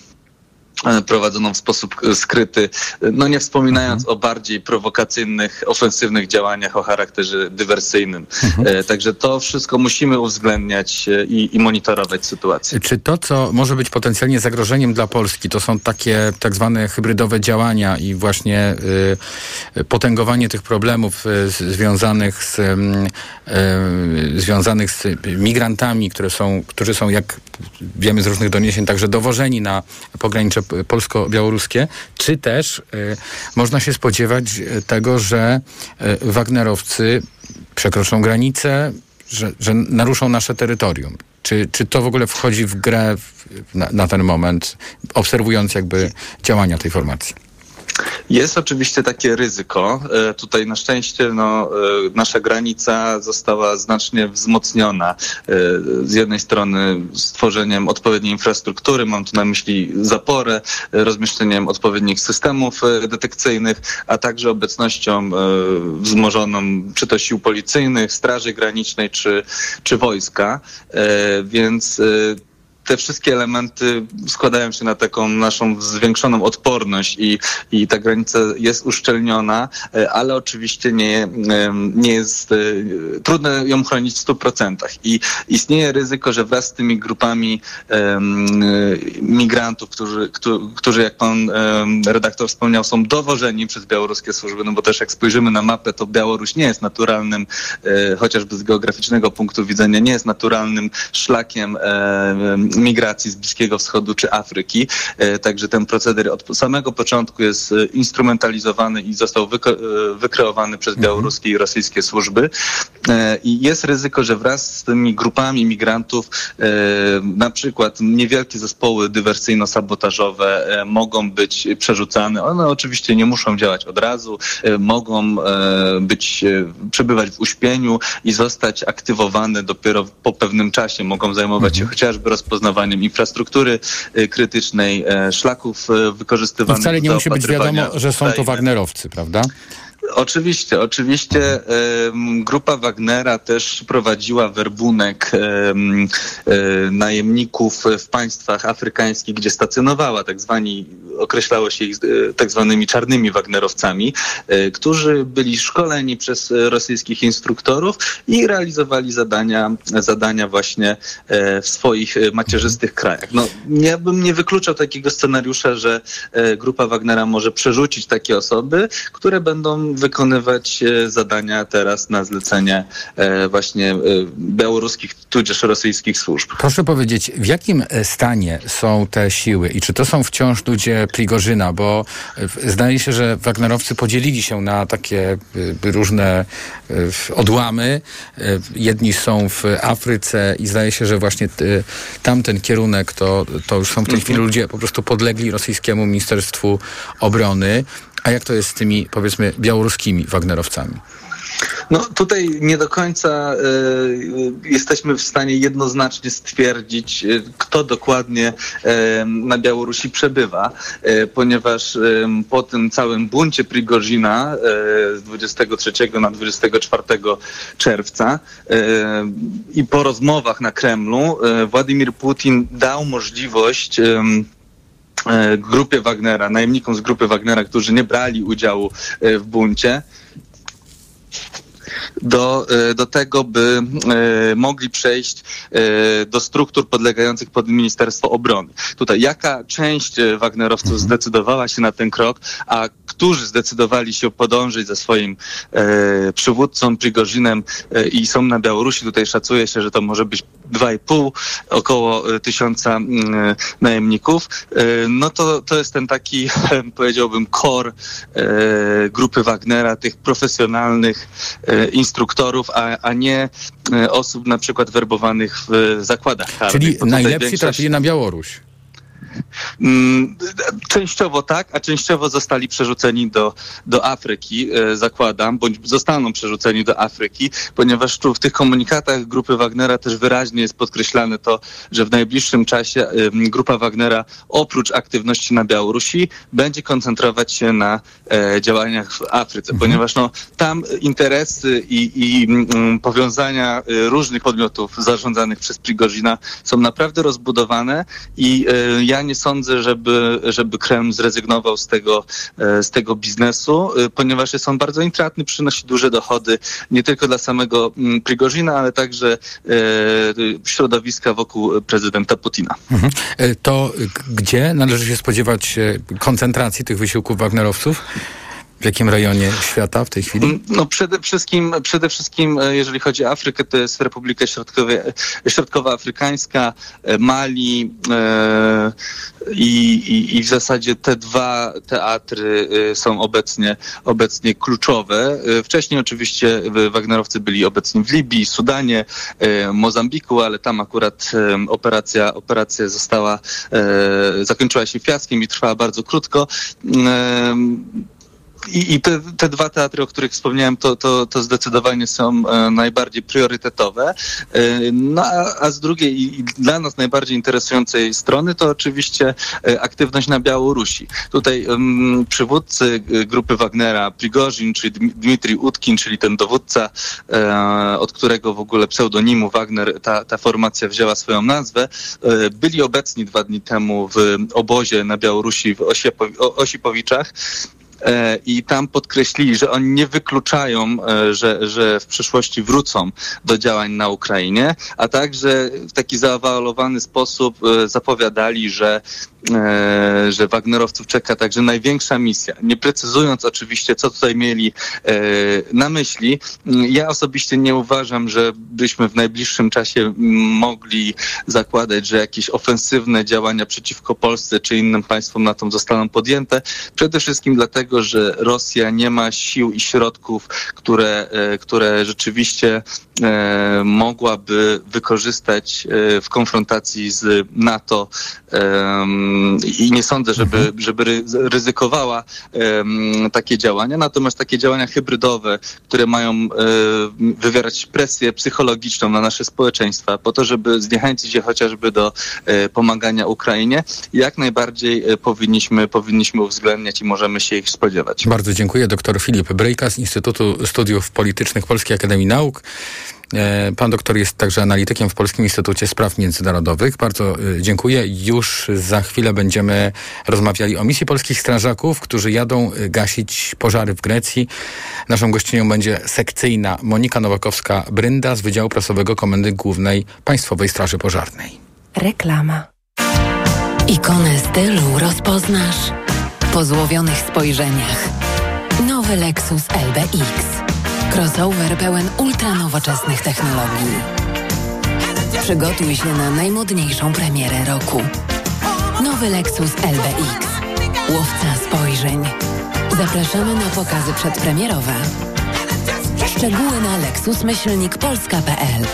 prowadzoną w sposób e, skryty, e, no nie wspominając o bardziej prowokacyjnych, ofensywnych działaniach o charakterze dywersyjnym. E, Także to wszystko musimy uwzględniać e, i, i monitorować sytuację. Czy to, co może być potencjalnie zagrożeniem dla Polski, to są takie tak zwane hybrydowe działania i właśnie y, potęgowanie tych problemów y, związanych z, ym, y, związanych z migrantami, które są, którzy są, jak wiemy z różnych doniesień, także dowożeni na pogranicze polsko-białoruskie, czy też e, można się spodziewać e, tego, że e, Wagnerowcy przekroczą granicę, że, że naruszą nasze terytorium. Czy, czy to w ogóle wchodzi w grę na, na ten moment, obserwując jakby działania tej formacji? Jest oczywiście takie ryzyko. E, Tutaj na szczęście no, e, nasza granica została znacznie wzmocniona. E, Z jednej strony stworzeniem odpowiedniej infrastruktury, mam tu na myśli zaporę, rozmieszczeniem odpowiednich systemów detekcyjnych, a także obecnością wzmożoną czy to sił policyjnych, straży granicznej, czy, czy wojska. Więc te wszystkie elementy składają się na taką naszą zwiększoną odporność i, i ta granica jest uszczelniona, e, ale oczywiście nie, em, nie jest, e, trudno ją chronić w 100%. I istnieje ryzyko, że wraz z tymi grupami e, migrantów, którzy, którzy, jak pan redaktor wspomniał, są dowożeni przez białoruskie służby, no bo też jak spojrzymy na mapę, to Białoruś nie jest naturalnym, e, chociażby z geograficznego punktu widzenia, nie jest naturalnym szlakiem e, migracji z Bliskiego Wschodu czy Afryki. E, Także ten proceder od samego początku jest e, instrumentalizowany i został e, wykreowany przez białoruskie i rosyjskie służby. I jest ryzyko, że wraz z tymi grupami migrantów, na przykład niewielkie zespoły dywersyjno-sabotażowe mogą być przerzucane. One oczywiście nie muszą działać od razu, mogą być, przebywać w uśpieniu i zostać aktywowane dopiero po pewnym czasie. Mogą zajmować się chociażby rozpoznawaniem infrastruktury e, krytycznej, e, szlaków e, wykorzystywanych wcale nie do musi być wiadomo, że są to. Wagnerowcy, prawda? Oczywiście, oczywiście grupa Wagnera też prowadziła werbunek e, najemników w państwach afrykańskich, gdzie stacjonowała, tak zwani, określało się ich e, tak zwanymi czarnymi Wagnerowcami, e, którzy byli szkoleni przez e, rosyjskich instruktorów i realizowali zadania, zadania właśnie w swoich macierzystych krajach. No, ja bym nie wykluczał takiego scenariusza, że grupa Wagnera może przerzucić takie osoby, które będą wykonywać zadania teraz na zlecenie właśnie białoruskich tudzież rosyjskich służb. Proszę powiedzieć, w jakim stanie są te siły i czy to są wciąż ludzie Prigorzyna, bo e, zdaje się, że Wagnerowcy podzielili się na takie e, różne e, odłamy. Jedni są w Afryce i zdaje się, że właśnie tamten kierunek to, to już są w tej chwili ludzie po prostu podlegli rosyjskiemu Ministerstwu Obrony. A jak to jest z tymi, powiedzmy, białoruskimi Wagnerowcami? No tutaj nie do końca e, jesteśmy w stanie jednoznacznie stwierdzić, e, kto dokładnie e, na Białorusi przebywa, ponieważ po tym całym buncie Prigozina z 23 na 24 czerwca i po rozmowach na Kremlu Władimir Putin dał możliwość grupie Wagnera, najemnikom z grupy Wagnera, którzy nie brali udziału w buncie, do, e, do tego, by e, mogli przejść e, do struktur podlegających pod Ministerstwo Obrony. Tutaj jaka część Wagnerowców zdecydowała się na ten krok, a którzy zdecydowali się podążyć za swoim e, przywódcą Prigozinem e, i są na Białorusi, tutaj szacuje się, że to może być 2,5 około e, tysiąca mm, najemników, e, no to, to jest ten taki, powiedziałbym, core e, grupy Wagnera, tych profesjonalnych instruktorów, a, a nie osób na przykład werbowanych w zakładach karnych. Czyli najlepsi trafili na Białoruś. Mm, Częściowo tak, a częściowo zostali przerzuceni do, do Afryki, e, zakładam, bądź zostaną przerzuceni do Afryki, ponieważ tu w tych komunikatach grupy Wagnera też wyraźnie jest podkreślane to, że w najbliższym czasie em, grupa Wagnera oprócz aktywności na Białorusi będzie koncentrować się na e, działaniach w Afryce, ponieważ no, tam interesy i, i mm, powiązania e, różnych podmiotów zarządzanych przez Prigozina są naprawdę rozbudowane i e, nie sądzę, żeby, żeby Kreml zrezygnował z tego, e, z tego biznesu, e, ponieważ jest on bardzo intratny, przynosi duże dochody nie tylko dla samego mm, Prigozina, ale także e, środowiska wokół prezydenta Putina. Mhm. To gdzie należy się spodziewać koncentracji tych wysiłków Wagnerowców? W jakim rejonie świata w tej chwili? No przede wszystkim, przede wszystkim e, jeżeli chodzi o Afrykę, to jest Republika Środkowa, Środkowoafrykańska, e, Mali e, i, i, w zasadzie te dwa teatry e, są obecnie, obecnie kluczowe. E, Wcześniej oczywiście e, Wagnerowcy byli obecni w Libii, Sudanie, e, Mozambiku, ale tam akurat e, operacja, operacja została, e, zakończyła się fiaskiem i trwała bardzo krótko. I, i te, te dwa teatry, o których wspomniałem, to, to, to zdecydowanie są e, najbardziej priorytetowe. E, no a, a z drugiej i, dla nas najbardziej interesującej strony to oczywiście e, aktywność na Białorusi. Tutaj przywódcy grupy Wagnera, Prigorzin, czyli Dm- Dmitrij Utkin, czyli ten dowódca, e, od którego w ogóle pseudonimu Wagner ta, ta formacja wzięła swoją nazwę, e, byli obecni dwa dni temu w obozie na Białorusi w Osiepo- Osipowiczach. E, i tam podkreślili, że oni nie wykluczają, e, że, że w przyszłości wrócą do działań na Ukrainie, a także w taki zaawalowany sposób e, zapowiadali, że, że Wagnerowców czeka także największa misja. Nie precyzując oczywiście, co tutaj mieli na myśli, ja osobiście nie uważam, że byśmy w najbliższym czasie mogli zakładać, że jakieś ofensywne działania przeciwko Polsce czy innym państwom na to zostaną podjęte. Przede wszystkim dlatego, że Rosja nie ma sił i środków, które, e, które rzeczywiście e, mogłaby wykorzystać e, w konfrontacji z NATO i nie sądzę, żeby, żeby ry- ryzykowała takie działania. Natomiast takie działania hybrydowe, które mają wywierać presję psychologiczną na nasze społeczeństwa po to, żeby zniechęcić je chociażby do pomagania Ukrainie, jak najbardziej powinniśmy, powinniśmy uwzględniać i możemy się ich spodziewać. Bardzo dziękuję. Doktor Filip Brejka z Instytutu Studiów Politycznych Polskiej Akademii Nauk. E, Pan doktor jest także analitykiem w Polskim Instytucie Spraw Międzynarodowych. Bardzo e, dziękuję. Już za chwilę będziemy rozmawiali o misji polskich strażaków, którzy jadą e, gasić pożary w Grecji. Naszą gościnią będzie sekcyjna Monika Nowakowska-Brynda z Wydziału Prasowego Komendy Głównej Państwowej Straży Pożarnej. Reklama. Ikonę stylu rozpoznasz po złowionych spojrzeniach. Nowy Lexus LBX. Crossover pełen ultranowoczesnych technologii. Przygotuj się na najmodniejszą premierę roku. Nowy Lexus LBX. Łowca spojrzeń. Zapraszamy na pokazy przedpremierowe. Szczegóły na lexusmyślnikpolska.pl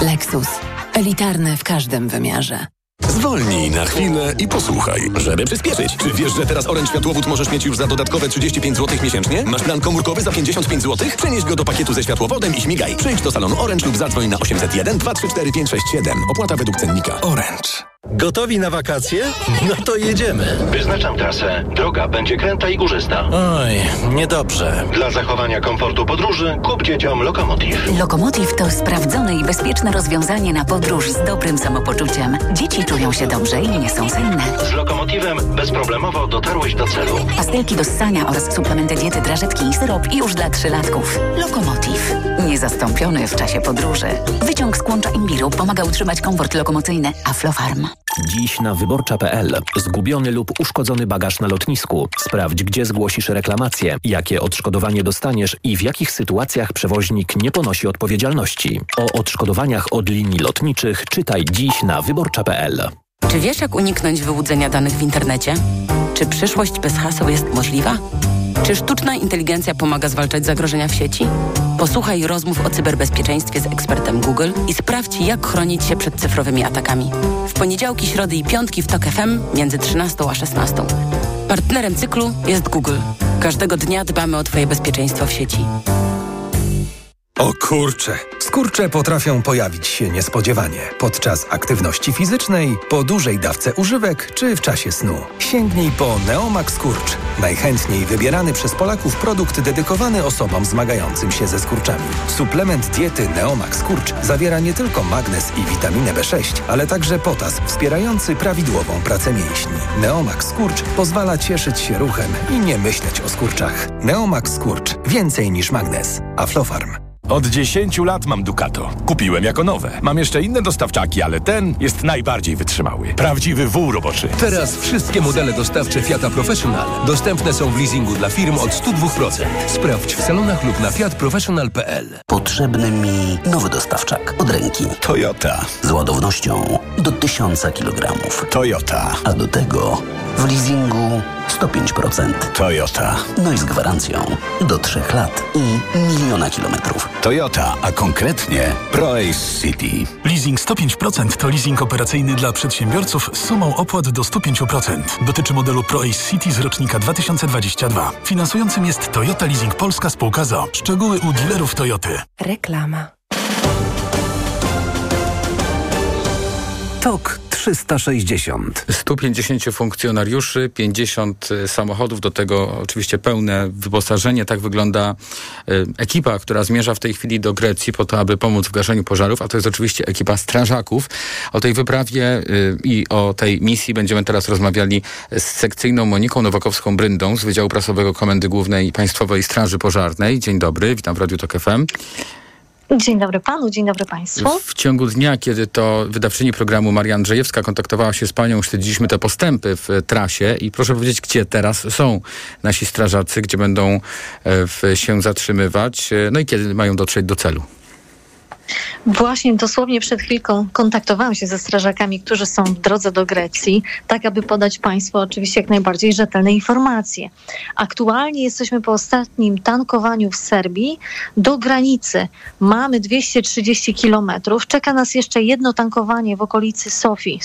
Lexus. Elitarny w każdym wymiarze. Zwolnij na chwilę i posłuchaj, żeby przyspieszyć. Czy wiesz, że teraz Orange Światłowód możesz mieć już za dodatkowe 35 zł miesięcznie? Masz plan komórkowy za 55 zł? Przenieś go do pakietu ze światłowodem i śmigaj. Przyjdź do salonu Orange lub zadzwoń na 801 234 567. Opłata według cennika. Orange. Gotowi na wakacje? No to jedziemy. Wyznaczam trasę. Droga będzie kręta i górzysta. Oj, niedobrze. Dla zachowania komfortu podróży kup dzieciom Lokomotiv. Lokomotiv to sprawdzone i bezpieczne rozwiązanie na podróż z dobrym samopoczuciem. Dzieci czują się dobrze i nie są senne. Z Lokomotivem bezproblemowo dotarłeś do celu. Pastelki do ssania oraz suplementy diety, drażetki i syrop już dla trzylatków. Lokomotiv. Niezastąpiony w czasie podróży. Wyciąg z kłącza imbiru pomaga utrzymać komfort lokomocyjny. Aflofarm. Dziś na wyborcza.pl. Zgubiony lub uszkodzony bagaż na lotnisku. Sprawdź, gdzie zgłosisz reklamację, jakie odszkodowanie dostaniesz i w jakich sytuacjach przewoźnik nie ponosi odpowiedzialności. O odszkodowaniach od linii lotniczych czytaj dziś na wyborcza.pl. Czy wiesz, jak uniknąć wyłudzenia danych w internecie? Czy przyszłość bez haseł jest możliwa? Czy sztuczna inteligencja pomaga zwalczać zagrożenia w sieci? Posłuchaj rozmów o cyberbezpieczeństwie z ekspertem Google i sprawdź, jak chronić się przed cyfrowymi atakami. W poniedziałki, środy i piątki w TOK FM między 13 a 16. Partnerem cyklu jest Google. Każdego dnia dbamy o Twoje bezpieczeństwo w sieci. O kurcze. Skurcze potrafią pojawić się niespodziewanie podczas aktywności fizycznej, po dużej dawce używek czy w czasie snu. Sięgnij po Neomax Skurcz. Najchętniej wybierany przez Polaków produkt dedykowany osobom zmagającym się ze skurczami. Suplement diety Neomax Skurcz zawiera nie tylko magnez i witaminę B6, ale także potas wspierający prawidłową pracę mięśni. Neomax Skurcz pozwala cieszyć się ruchem i nie myśleć o skurczach. Neomax Skurcz. Więcej niż magnez. Aflofarm. Od 10 lat mam Ducato. Kupiłem jako nowe. Mam jeszcze inne dostawczaki, ale ten jest najbardziej wytrzymały. Prawdziwy wół roboczy. Teraz wszystkie modele dostawcze Fiata Professional dostępne są w leasingu dla firm od 102%. Sprawdź w salonach lub na fiatprofessional.pl. Potrzebny mi nowy dostawczak od ręki. Toyota. Z ładownością do 1000 kg. Toyota. A do tego w leasingu 105%. Toyota. No i z gwarancją do 3 lat i miliona kilometrów. Toyota, a konkretnie ProAce City. Leasing 105% to leasing operacyjny dla przedsiębiorców z sumą opłat do 105%. Dotyczy modelu ProAce City z rocznika 2022. Finansującym jest Toyota Leasing Polska Spółka ZO. Szczegóły u dealerów Toyoty. Reklama. TOK 360. 150 funkcjonariuszy, 50 samochodów, do tego oczywiście pełne wyposażenie. Tak wygląda y, ekipa, która zmierza w tej chwili do Grecji po to, aby pomóc w gaszeniu pożarów, a to jest oczywiście ekipa strażaków. O tej wyprawie y, i o tej misji będziemy teraz rozmawiali z sekcyjną Moniką Nowakowską-Bryndą z Wydziału Prasowego Komendy Głównej Państwowej Straży Pożarnej. Dzień dobry, witam w Radiu Tok FM. Dzień dobry panu, dzień dobry państwu. W ciągu dnia, kiedy to wydawczyni programu Maria Andrzejewska kontaktowała się z panią, śledziliśmy te postępy w trasie i proszę powiedzieć, gdzie teraz są nasi strażacy, gdzie będą e, się zatrzymywać, e, no i kiedy mają dotrzeć do celu. Właśnie dosłownie przed chwilką kontaktowałam się ze strażakami, którzy są w drodze do Grecji, tak aby podać Państwu oczywiście jak najbardziej rzetelne informacje. Aktualnie jesteśmy po ostatnim tankowaniu w Serbii do granicy. Mamy 230 kilometrów. Czeka nas jeszcze jedno tankowanie w okolicy Sofii,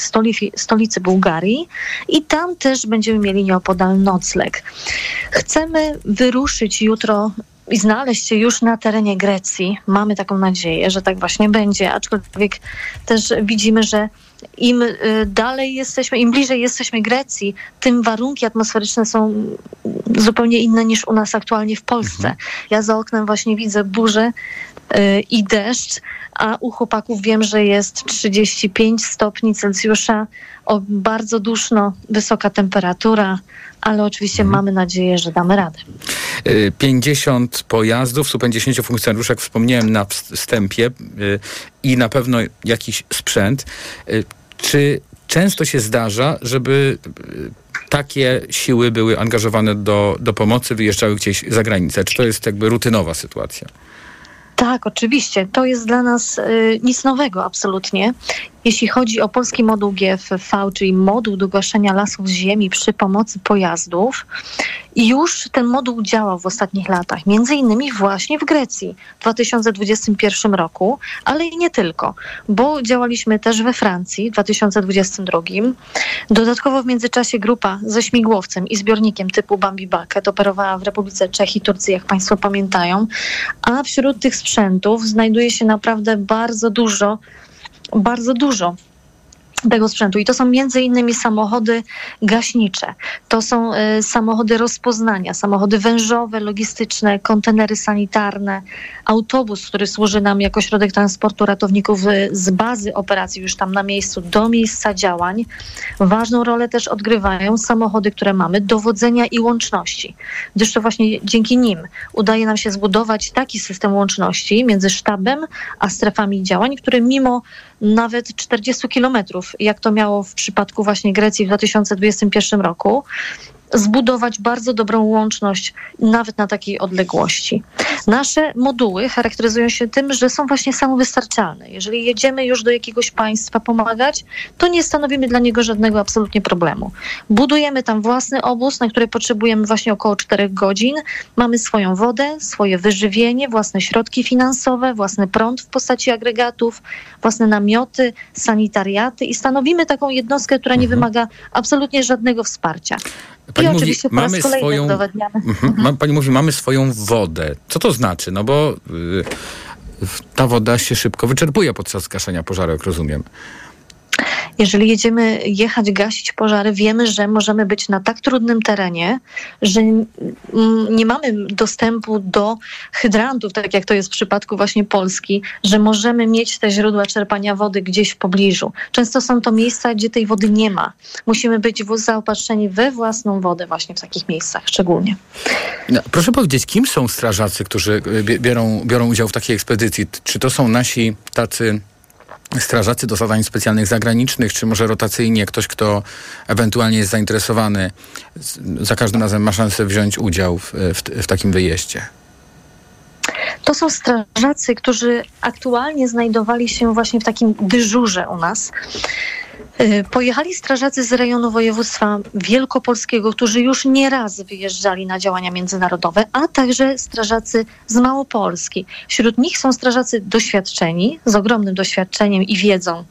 stolicy, Bułgarii i tam też będziemy mieli nieopodal nocleg. Chcemy wyruszyć jutro i znaleźć się już na terenie Grecji. Mamy taką nadzieję, że tak właśnie będzie, aczkolwiek też widzimy, że im y, dalej jesteśmy, im bliżej jesteśmy Grecji, tym warunki atmosferyczne są zupełnie inne niż u nas aktualnie w Polsce. Ja za oknem właśnie widzę burzę y, i deszcz, a u chłopaków wiem, że jest 35 stopni Celsjusza, o bardzo duszno, wysoka temperatura, ale oczywiście mamy nadzieję, że damy radę. 50 pojazdów, 150 funkcjonariuszy, jak wspomniałem na wstępie y, i na pewno jakiś sprzęt. Y, czy często się zdarza, żeby y, takie siły były angażowane do, do pomocy, wyjeżdżały gdzieś za granicę? Czy to jest jakby rutynowa sytuacja? Tak, oczywiście. To jest dla nas y, nic nowego, absolutnie. Jeśli chodzi o polski moduł GFV, czyli moduł do gaszenia lasów z ziemi przy pomocy pojazdów, już ten moduł działał w ostatnich latach, między innymi właśnie w Grecji w 2021 roku, ale i nie tylko, bo działaliśmy też we Francji w 2022. Dodatkowo w międzyczasie grupa ze śmigłowcem i zbiornikiem typu Bambi Bucket operowała w Republice Czech i Turcji, jak Państwo pamiętają, a wśród tych sprzętów znajduje się naprawdę bardzo dużo bardzo dużo tego sprzętu. I to są między innymi samochody gaśnicze, to są y, samochody rozpoznania, samochody wężowe, logistyczne, kontenery sanitarne, autobus, który służy nam jako środek transportu ratowników y, z bazy operacji już tam na miejscu do miejsca działań. Ważną rolę też odgrywają samochody, które mamy, dowodzenia i łączności, gdyż to właśnie dzięki nim udaje nam się zbudować taki system łączności między sztabem a strefami działań, który mimo nawet 40 kilometrów, jak to miało w przypadku właśnie Grecji w 2021 roku, zbudować bardzo dobrą łączność nawet na takiej odległości. Nasze moduły charakteryzują się tym, że są właśnie samowystarczalne. Jeżeli jedziemy już do jakiegoś państwa pomagać, to nie stanowimy dla niego żadnego absolutnie problemu. Budujemy tam własny obóz, na który potrzebujemy właśnie około 4 godzin. Mamy swoją wodę, swoje wyżywienie, własne środki finansowe, własny prąd w postaci agregatów, własne namioty, sanitariaty i stanowimy taką jednostkę, która nie wymaga absolutnie żadnego wsparcia. Pani I mówi, oczywiście po mamy swoją, udowadniamy. Mhm. Ma, pani mówi, mamy swoją wodę. Co to znaczy? No bo y, ta woda się szybko wyczerpuje podczas gaszenia pożaru, jak rozumiem. Jeżeli jedziemy jechać gasić pożary, wiemy, że możemy być na tak trudnym terenie, że nie mamy dostępu do hydrantów, tak jak to jest w przypadku właśnie Polski, że możemy mieć te źródła czerpania wody gdzieś w pobliżu. Często są to miejsca, gdzie tej wody nie ma. Musimy być zaopatrzeni we własną wodę właśnie w takich miejscach szczególnie. No, proszę powiedzieć, kim są strażacy, którzy y, biorą, biorą udział w takiej ekspedycji? Czy to są nasi tacy strażacy do zadań specjalnych zagranicznych, czy może rotacyjnie ktoś, kto ewentualnie jest zainteresowany, za każdym razem ma szansę wziąć udział w, w, w takim wyjeździe? To są strażacy, którzy aktualnie znajdowali się właśnie w takim dyżurze u nas. Y, pojechali strażacy z rejonu województwa wielkopolskiego, którzy już nieraz wyjeżdżali na działania międzynarodowe, a także strażacy z Małopolski. Wśród nich są strażacy doświadczeni, z ogromnym doświadczeniem i wiedzą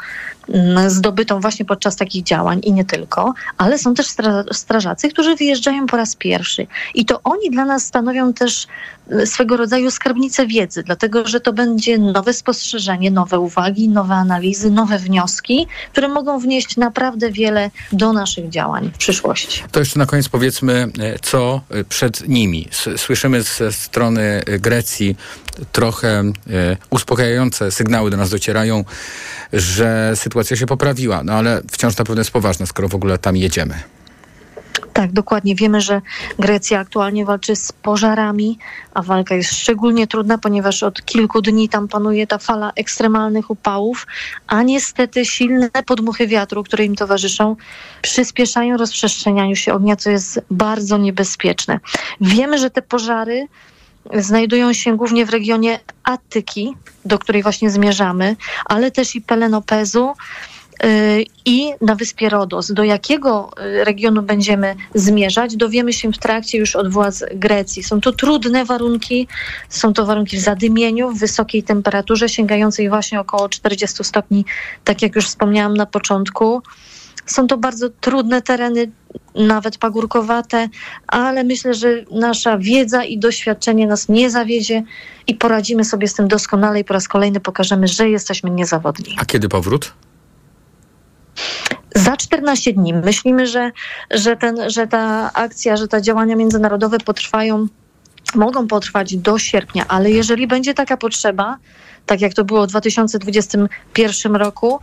zdobytą właśnie podczas takich działań i nie tylko, ale są też strażacy, którzy wyjeżdżają po raz pierwszy. I to oni dla nas stanowią też y, swego rodzaju skarbnicę wiedzy, dlatego że to będzie nowe spostrzeżenie, nowe uwagi, nowe analizy, nowe wnioski, które mogą wnieść naprawdę wiele do naszych działań w przyszłości. To jeszcze na koniec powiedzmy, e, co przed nimi. Słyszymy ze strony Grecji trochę uspokajające sygnały do nas docierają, że sytuacja się poprawiła, no ale wciąż na pewno jest poważna, skoro w ogóle tam jedziemy. Tak, dokładnie. Wiemy, że Grecja aktualnie walczy z pożarami, a walka jest szczególnie trudna, ponieważ od kilku dni tam panuje ta fala ekstremalnych upałów, a niestety silne podmuchy wiatru, które im towarzyszą, przyspieszają rozprzestrzenianiu się ognia, co jest bardzo niebezpieczne. Wiemy, że te pożary znajdują się głównie w regionie Attyki, do której właśnie zmierzamy, ale też i Pelenopezu, Y, i na wyspie Rodos. Do jakiego y, regionu będziemy zmierzać, dowiemy się w trakcie już od władz Grecji. Są to trudne warunki, są to warunki w zadymieniu, w wysokiej temperaturze, sięgającej właśnie około 40 stopni, tak jak już wspomniałam na początku. Są to bardzo trudne tereny, nawet pagórkowate, ale myślę, że nasza wiedza i doświadczenie nas nie zawiedzie i poradzimy sobie z tym doskonale i po raz kolejny pokażemy, że jesteśmy niezawodni. A kiedy powrót? Za 14 dni. Myślimy, że, że, ten, że ta akcja, że te działania międzynarodowe potrwają, mogą potrwać do sierpnia, ale jeżeli będzie taka potrzeba, tak jak to było w 2021 roku.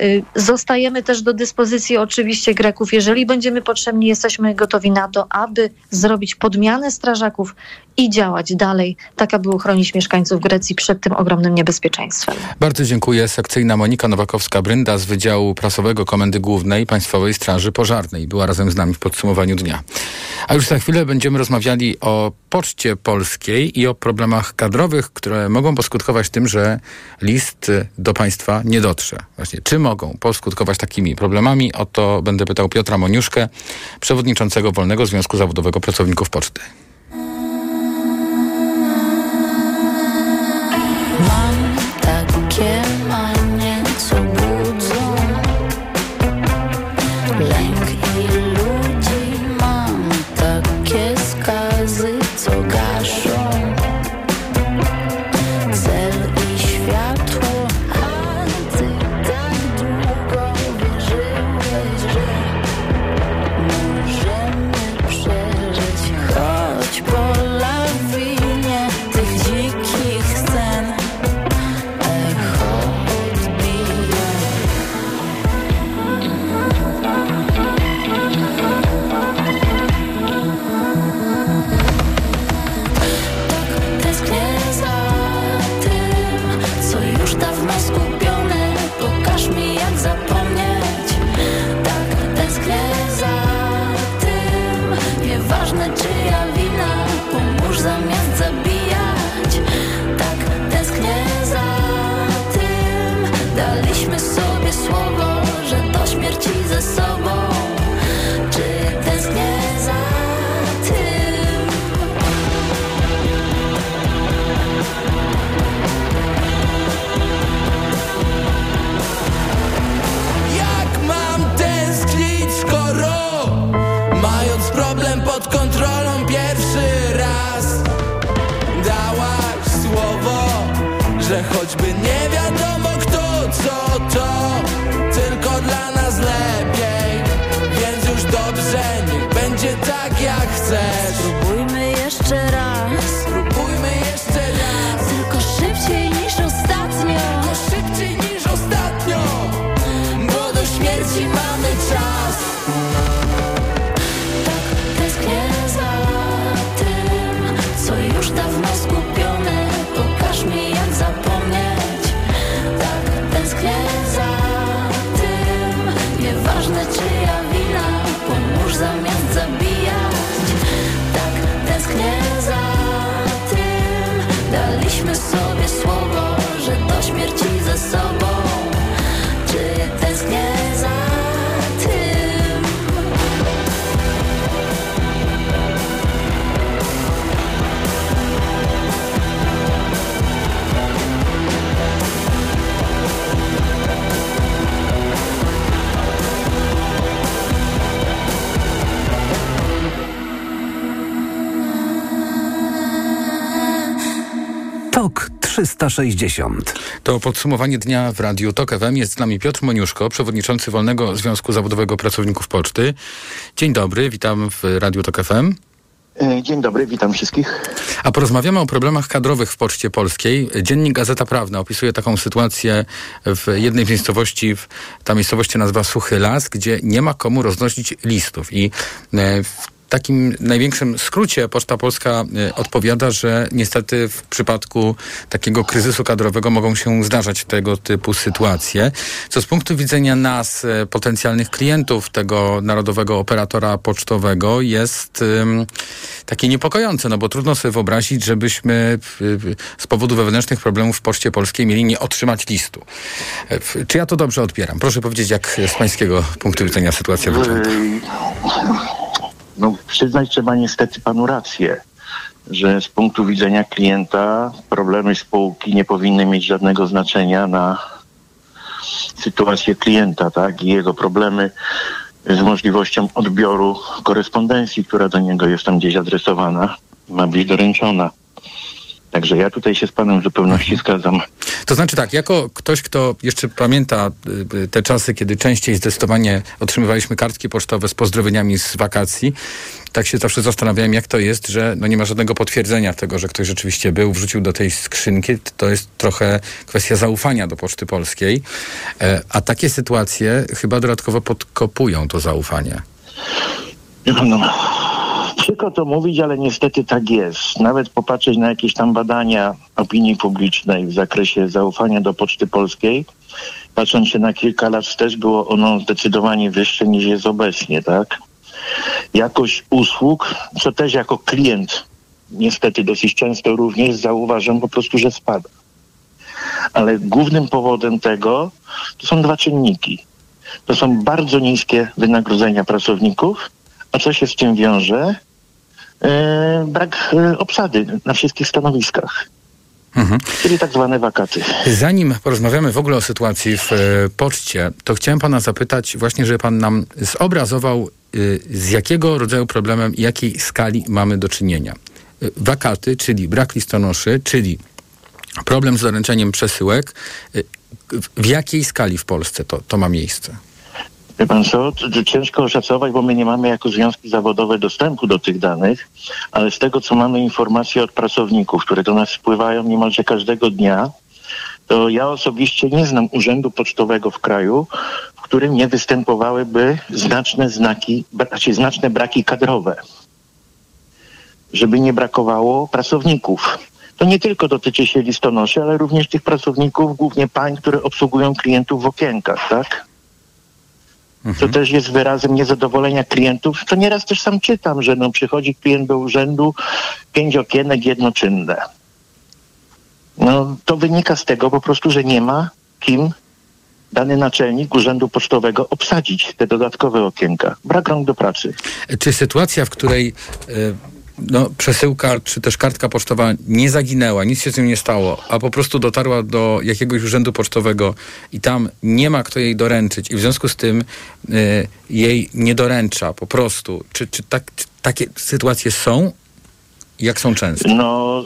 Y, zostajemy też do dyspozycji oczywiście Greków. Jeżeli będziemy potrzebni, jesteśmy gotowi na to, aby zrobić podmianę strażaków i działać dalej, tak aby uchronić mieszkańców Grecji przed tym ogromnym niebezpieczeństwem. Bardzo dziękuję. Sekcyjna Monika Nowakowska-Brynda z Wydziału Prasowego Komendy Głównej Państwowej Straży Pożarnej była razem z nami w podsumowaniu dnia. A już za chwilę będziemy rozmawiali o Poczcie Polskiej i o problemach kadrowych, które mogą poskutkować tym, że list do państwa nie dotrze. Właśnie, czy mogą poskutkować takimi problemami? O to będę pytał Piotra Moniuszkę, przewodniczącego Wolnego Związku Zawodowego Pracowników Poczty. 360. To podsumowanie dnia w Radiu TOK FM. Jest z nami Piotr Moniuszko, przewodniczący Wolnego Związku Zawodowego Pracowników Poczty. Dzień dobry, witam w Radiu TOK FM. E, dzień dobry, witam wszystkich. A porozmawiamy o problemach kadrowych w Poczcie Polskiej. Dziennik Gazeta Prawna opisuje taką sytuację w jednej z miejscowości, ta miejscowość się nazywa Suchy Las, gdzie nie ma komu roznosić listów. I e, w takim największym skrócie Poczta Polska y, odpowiada, że niestety w przypadku takiego kryzysu kadrowego mogą się zdarzać tego typu sytuacje, co z punktu widzenia nas, y, potencjalnych klientów tego narodowego operatora pocztowego jest takie niepokojące, no bo trudno sobie wyobrazić, żebyśmy z powodu wewnętrznych problemów w Poczcie Polskiej mieli nie otrzymać listu. Czy ja to dobrze odbieram? Proszę powiedzieć, jak z pańskiego punktu widzenia sytuacja wygląda. No, przyznać trzeba niestety panu rację, że z punktu widzenia klienta problemy spółki nie powinny mieć żadnego znaczenia na sytuację klienta, tak? I jego problemy z możliwością odbioru korespondencji, która do niego jest tam gdzieś adresowana, ma być doręczona. Także ja tutaj się z panem w zupełności zgadzam. To znaczy tak, jako ktoś, kto jeszcze pamięta y, y, te czasy, kiedy częściej zdecydowanie otrzymywaliśmy kartki pocztowe z pozdrowieniami z wakacji, tak się zawsze zastanawiałem, jak to jest, że no nie ma żadnego potwierdzenia tego, że ktoś rzeczywiście był, wrzucił do tej skrzynki. To jest trochę kwestia zaufania do Poczty Polskiej. E, a takie sytuacje chyba dodatkowo podkopują to zaufanie. No, Przykro to mówić, ale niestety tak jest. Nawet popatrzeć na jakieś tam badania opinii publicznej w zakresie zaufania do Poczty Polskiej, patrząc się na kilka lat wstecz, było ono zdecydowanie wyższe niż jest obecnie, tak? Jakość usług, co też jako klient niestety dosyć często również zauważam po prostu, że spada. Ale głównym powodem tego to są dwa czynniki. To są bardzo niskie wynagrodzenia pracowników, a co się z tym wiąże? E, brak e, obsady na wszystkich stanowiskach. Mhm. Czyli tak zwane wakaty. Zanim porozmawiamy w ogóle o sytuacji w e, poczcie, to chciałem pana zapytać właśnie, żeby pan nam zobrazował, z jakiego rodzaju problemem i jakiej skali mamy do czynienia. Wakaty, czyli brak listonoszy, czyli problem z doręczeniem przesyłek. W jakiej skali w Polsce to, to ma miejsce? Wie pan co, ciężko oszacować, bo my nie mamy jako związki zawodowe dostępu do tych danych, ale z tego, co mamy informacje od pracowników, które do nas spływają niemalże każdego dnia, to ja osobiście nie znam urzędu pocztowego w kraju, w którym nie występowałyby znaczne znaki, znaczy znaczne braki kadrowe. Żeby nie brakowało pracowników. To nie tylko dotyczy się listonoszy, ale również tych pracowników, głównie pań, które obsługują klientów w okienkach, tak? Mhm. to też jest wyrazem niezadowolenia klientów. To nieraz też sam czytam, że no, przychodzi klient do urzędu, pięć okienek jednoczynne. No, to wynika z tego po prostu, że nie ma kim dany naczelnik urzędu pocztowego obsadzić te dodatkowe okienka. Brak rąk do pracy. Czy sytuacja, w której y no, przesyłka czy też kartka pocztowa nie zaginęła, nic się z nią nie stało, a po prostu dotarła do jakiegoś urzędu pocztowego i tam nie ma kto jej doręczyć i w związku z tym y, jej nie doręcza po prostu. Czy, czy, tak, czy takie sytuacje są? Jak są często? No,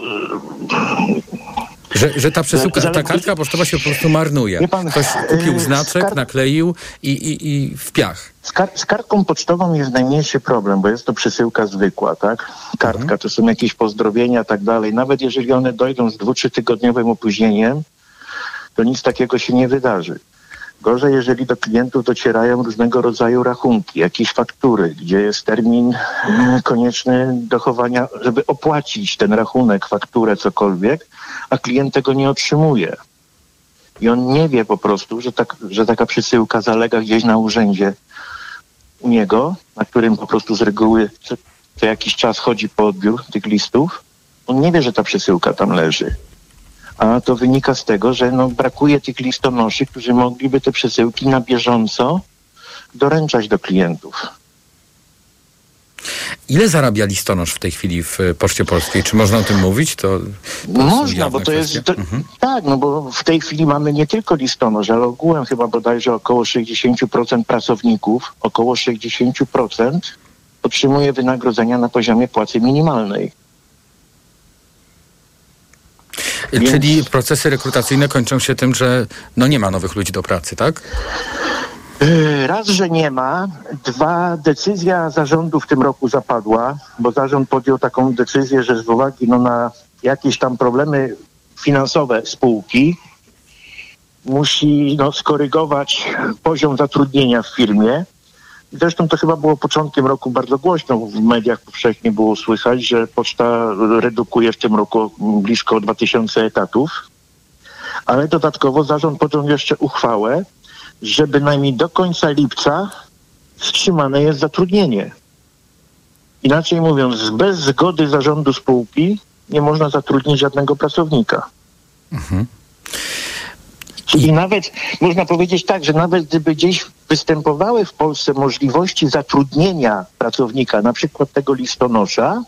że, że ta przesyłka, ta kartka pocztowa się po prostu marnuje. Pan, Ktoś kupił y, znaczek, kart... nakleił i, i, i w piach. Z, kar z, kartką pocztową jest najmniejszy problem, bo jest to przesyłka zwykła, tak? Kartka mhm. to są jakieś pozdrowienia, tak dalej. Nawet jeżeli one dojdą z dwu, tygodniowym opóźnieniem, to nic takiego się nie wydarzy. Gorzej, jeżeli do klientów docierają różnego rodzaju rachunki, jakieś faktury, gdzie jest termin e, konieczny dochowania, żeby opłacić ten rachunek, fakturę, cokolwiek, a klient tego nie otrzymuje. I on nie wie po prostu, że, tak, że taka przesyłka zalega gdzieś na urzędzie u niego, na którym po prostu z reguły co, co jakiś czas chodzi po odbiór tych listów. On nie wie, że ta przesyłka tam leży. A to wynika z tego, że no, brakuje tych listonoszy, którzy mogliby te przesyłki na bieżąco doręczać do klientów. Ile zarabia listonosz w tej chwili w e, Poczcie Polskiej? Czy można o tym mówić? To, to Można, bo to jest. To, Tak, no bo w tej chwili mamy nie tylko listonosz, ale ogółem chyba bodajże około 60% pracowników, około 60% otrzymuje wynagrodzenia na poziomie płacy minimalnej. Czyli procesy rekrutacyjne kończą się tym, że no nie ma nowych ludzi do pracy, tak? Yy, Raz, że nie ma. Dwa, decyzja zarządu w tym roku zapadła, bo zarząd podjął taką decyzję, że z uwagi no, na jakieś tam problemy finansowe spółki musi no, skorygować poziom zatrudnienia w firmie. Zresztą to chyba było początkiem roku bardzo głośno. W mediach powszechnie było słychać, że poczta redukuje w tym roku blisko 2000 etatów. Ale dodatkowo zarząd podjął jeszcze uchwałę, że bynajmniej do końca lipca wstrzymane jest zatrudnienie. Inaczej mówiąc, bez zgody zarządu spółki nie można zatrudnić żadnego pracownika. Czyli nawet, można powiedzieć tak, że nawet gdyby gdzieś występowały w Polsce możliwości zatrudnienia pracownika, na przykład tego listonosza,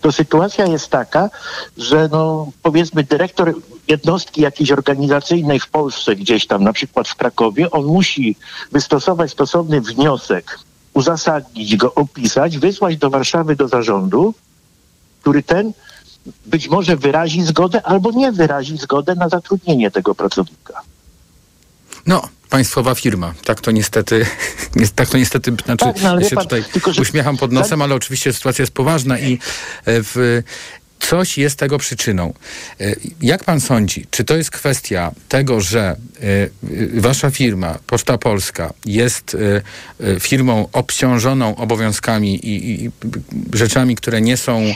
to sytuacja jest taka, że no, powiedzmy dyrektor jednostki jakiejś organizacyjnej w Polsce, gdzieś tam, na przykład w Krakowie, on musi wystosować stosowny wniosek, uzasadnić go, opisać, wysłać do Warszawy do zarządu, który ten być może wyrazi zgodę albo nie wyrazi zgodę na zatrudnienie tego pracownika. No, państwowa firma. Tak to niestety, nie- tak to niestety, znaczy Tak, no ja się pan, tutaj tylko że- uśmiecham pod nosem, tak- ale oczywiście sytuacja jest poważna i e, w, coś jest tego przyczyną. E, Jak pan sądzi, czy to jest kwestia tego, że e, wasza firma, Poczta Polska, jest e, firmą obciążoną obowiązkami i, i rzeczami, które nie są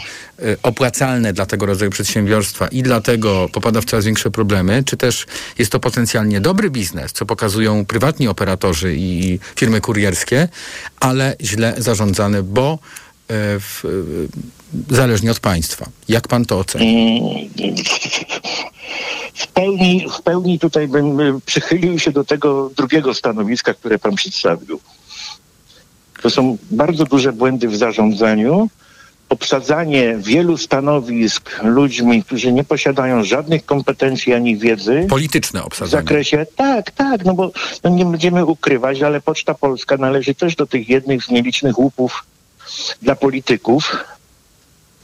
opłacalne dla tego rodzaju przedsiębiorstwa i dlatego popada w coraz większe problemy, czy też jest to potencjalnie dobry biznes, co pokazują prywatni operatorzy i firmy kurierskie, ale źle zarządzany, bo w, e, zależnie od państwa. Jak pan to oceni? Mm, W pełni, w pełni tutaj bym y, przychylił się do tego drugiego stanowiska, które pan przedstawił. To są bardzo duże błędy w zarządzaniu. Obsadzanie wielu stanowisk ludźmi, którzy nie posiadają żadnych kompetencji ani wiedzy. Polityczne W obsadzenie. zakresie, tak, tak, no bo no nie będziemy ukrywać, ale Poczta Polska należy też do tych jednych z nielicznych łupów dla polityków,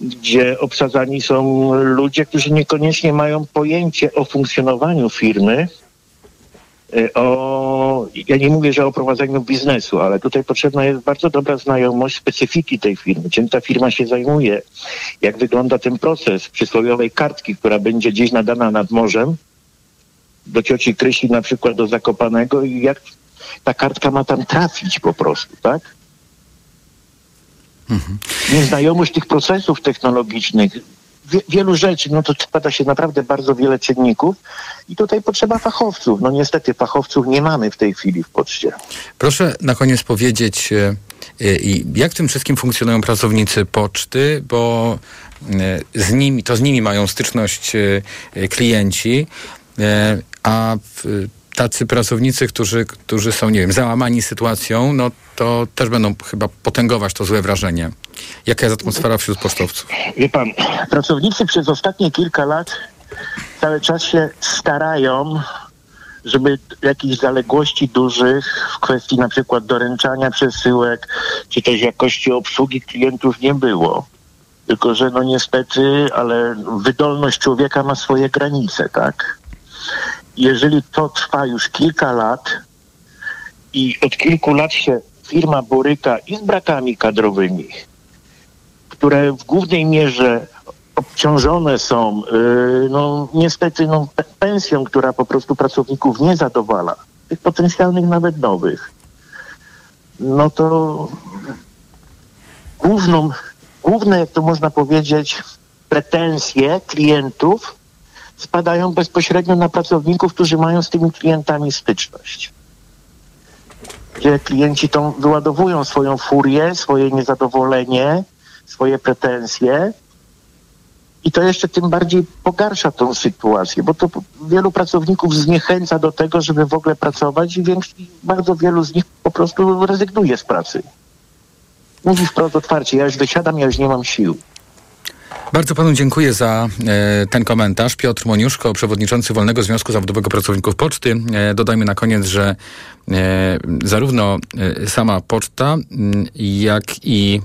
gdzie obsadzani są ludzie, którzy niekoniecznie mają pojęcie o funkcjonowaniu firmy, y, o, ja nie mówię, że o prowadzeniu biznesu, ale tutaj potrzebna jest bardzo dobra znajomość specyfiki tej firmy, czym ta firma się zajmuje, jak wygląda ten proces przysłowiowej kartki, która będzie gdzieś nadana nad morzem, do cioci Krysi na przykład do Zakopanego i jak ta kartka ma tam trafić po prostu, tak? Nieznajomość tych procesów technologicznych, wie, wielu rzeczy, no to składa się naprawdę bardzo wiele czynników i tutaj potrzeba fachowców. No niestety fachowców nie mamy w tej chwili w poczcie. Proszę na koniec powiedzieć, e, jak w tym wszystkim funkcjonują pracownicy poczty, bo e, z nimi, to z nimi mają styczność e, klienci, a tacy pracownicy, którzy, którzy są, nie wiem, załamani sytuacją, no to też będą chyba potęgować to złe wrażenie. Jaka jest atmosfera wśród pocztowców? Wie pan, pracownicy przez ostatnie kilka lat cały czas się starają, żeby jakichś zaległości dużych w kwestii na przykład doręczania przesyłek, czy też jakości obsługi klientów nie było. Tylko, że no niestety, ale wydolność człowieka ma swoje granice, tak? Jeżeli to trwa już kilka lat i od kilku lat się firma boryka i z brakami kadrowymi, które w głównej mierze obciążone są, yy, no niestety no, pe- pensją, która po prostu pracowników nie zadowala, tych potencjalnych nawet nowych, no to główną, główne, jak to można powiedzieć, pretensje klientów spadają bezpośrednio na pracowników, którzy mają z tymi klientami styczność. Gdzie klienci tą wyładowują swoją furię, swoje niezadowolenie, swoje pretensje i to jeszcze tym bardziej pogarsza tą sytuację, bo to wielu pracowników zniechęca do tego, żeby w ogóle pracować i bardzo wielu z nich po prostu rezygnuje z pracy. Mówi wprost otwarcie, ja już wysiadam, ja już nie mam sił. Bardzo panu dziękuję za e, ten komentarz. Piotr Moniuszko, przewodniczący Wolnego Związku Zawodowego Pracowników Poczty. E, dodajmy na koniec, że e, zarówno e, sama poczta, jak i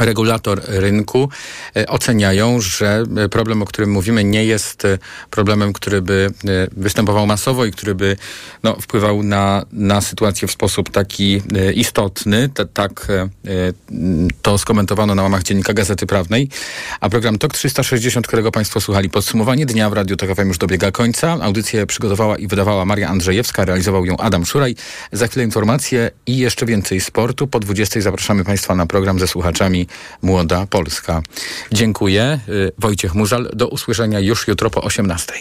regulator rynku e, oceniają, że e, problem, o którym mówimy, nie jest e, problemem, który by występował masowo i który by no, wpływał na, na sytuację w sposób taki istotny. Ta, tak to skomentowano na łamach Dziennika Gazety Prawnej. A program TOK 360, którego Państwo słuchali, podsumowanie dnia w Radiu TOK FM już dobiega końca. Audycję przygotowała i wydawała Maria Andrzejewska, realizował ją Adam Szuraj. Za chwilę informacje i jeszcze więcej sportu. Po 20 zapraszamy Państwa na program ze słuchaczami Młoda Polska. Dziękuję. Y, Wojciech Murzal. Do usłyszenia już jutro po 18.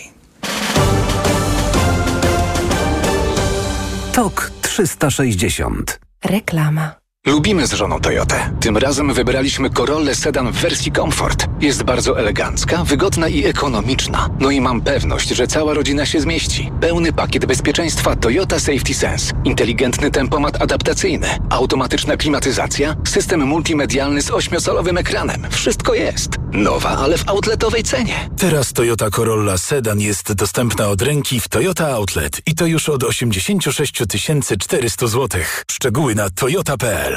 TOK 360. Reklama. Lubimy z żoną Toyotę. Tym razem wybraliśmy Corollę Sedan w wersji Comfort. Jest bardzo elegancka, wygodna i ekonomiczna. No i mam pewność, że cała rodzina się zmieści. Pełny pakiet bezpieczeństwa Toyota Safety Sense. Inteligentny tempomat adaptacyjny. Automatyczna klimatyzacja. System multimedialny z ośmiosalowym ekranem. Wszystko jest. Nowa, ale w outletowej cenie. Teraz Toyota Corolla Sedan jest dostępna od ręki w Toyota Outlet i to już od 86 400 zł. Szczegóły na toyota.pl.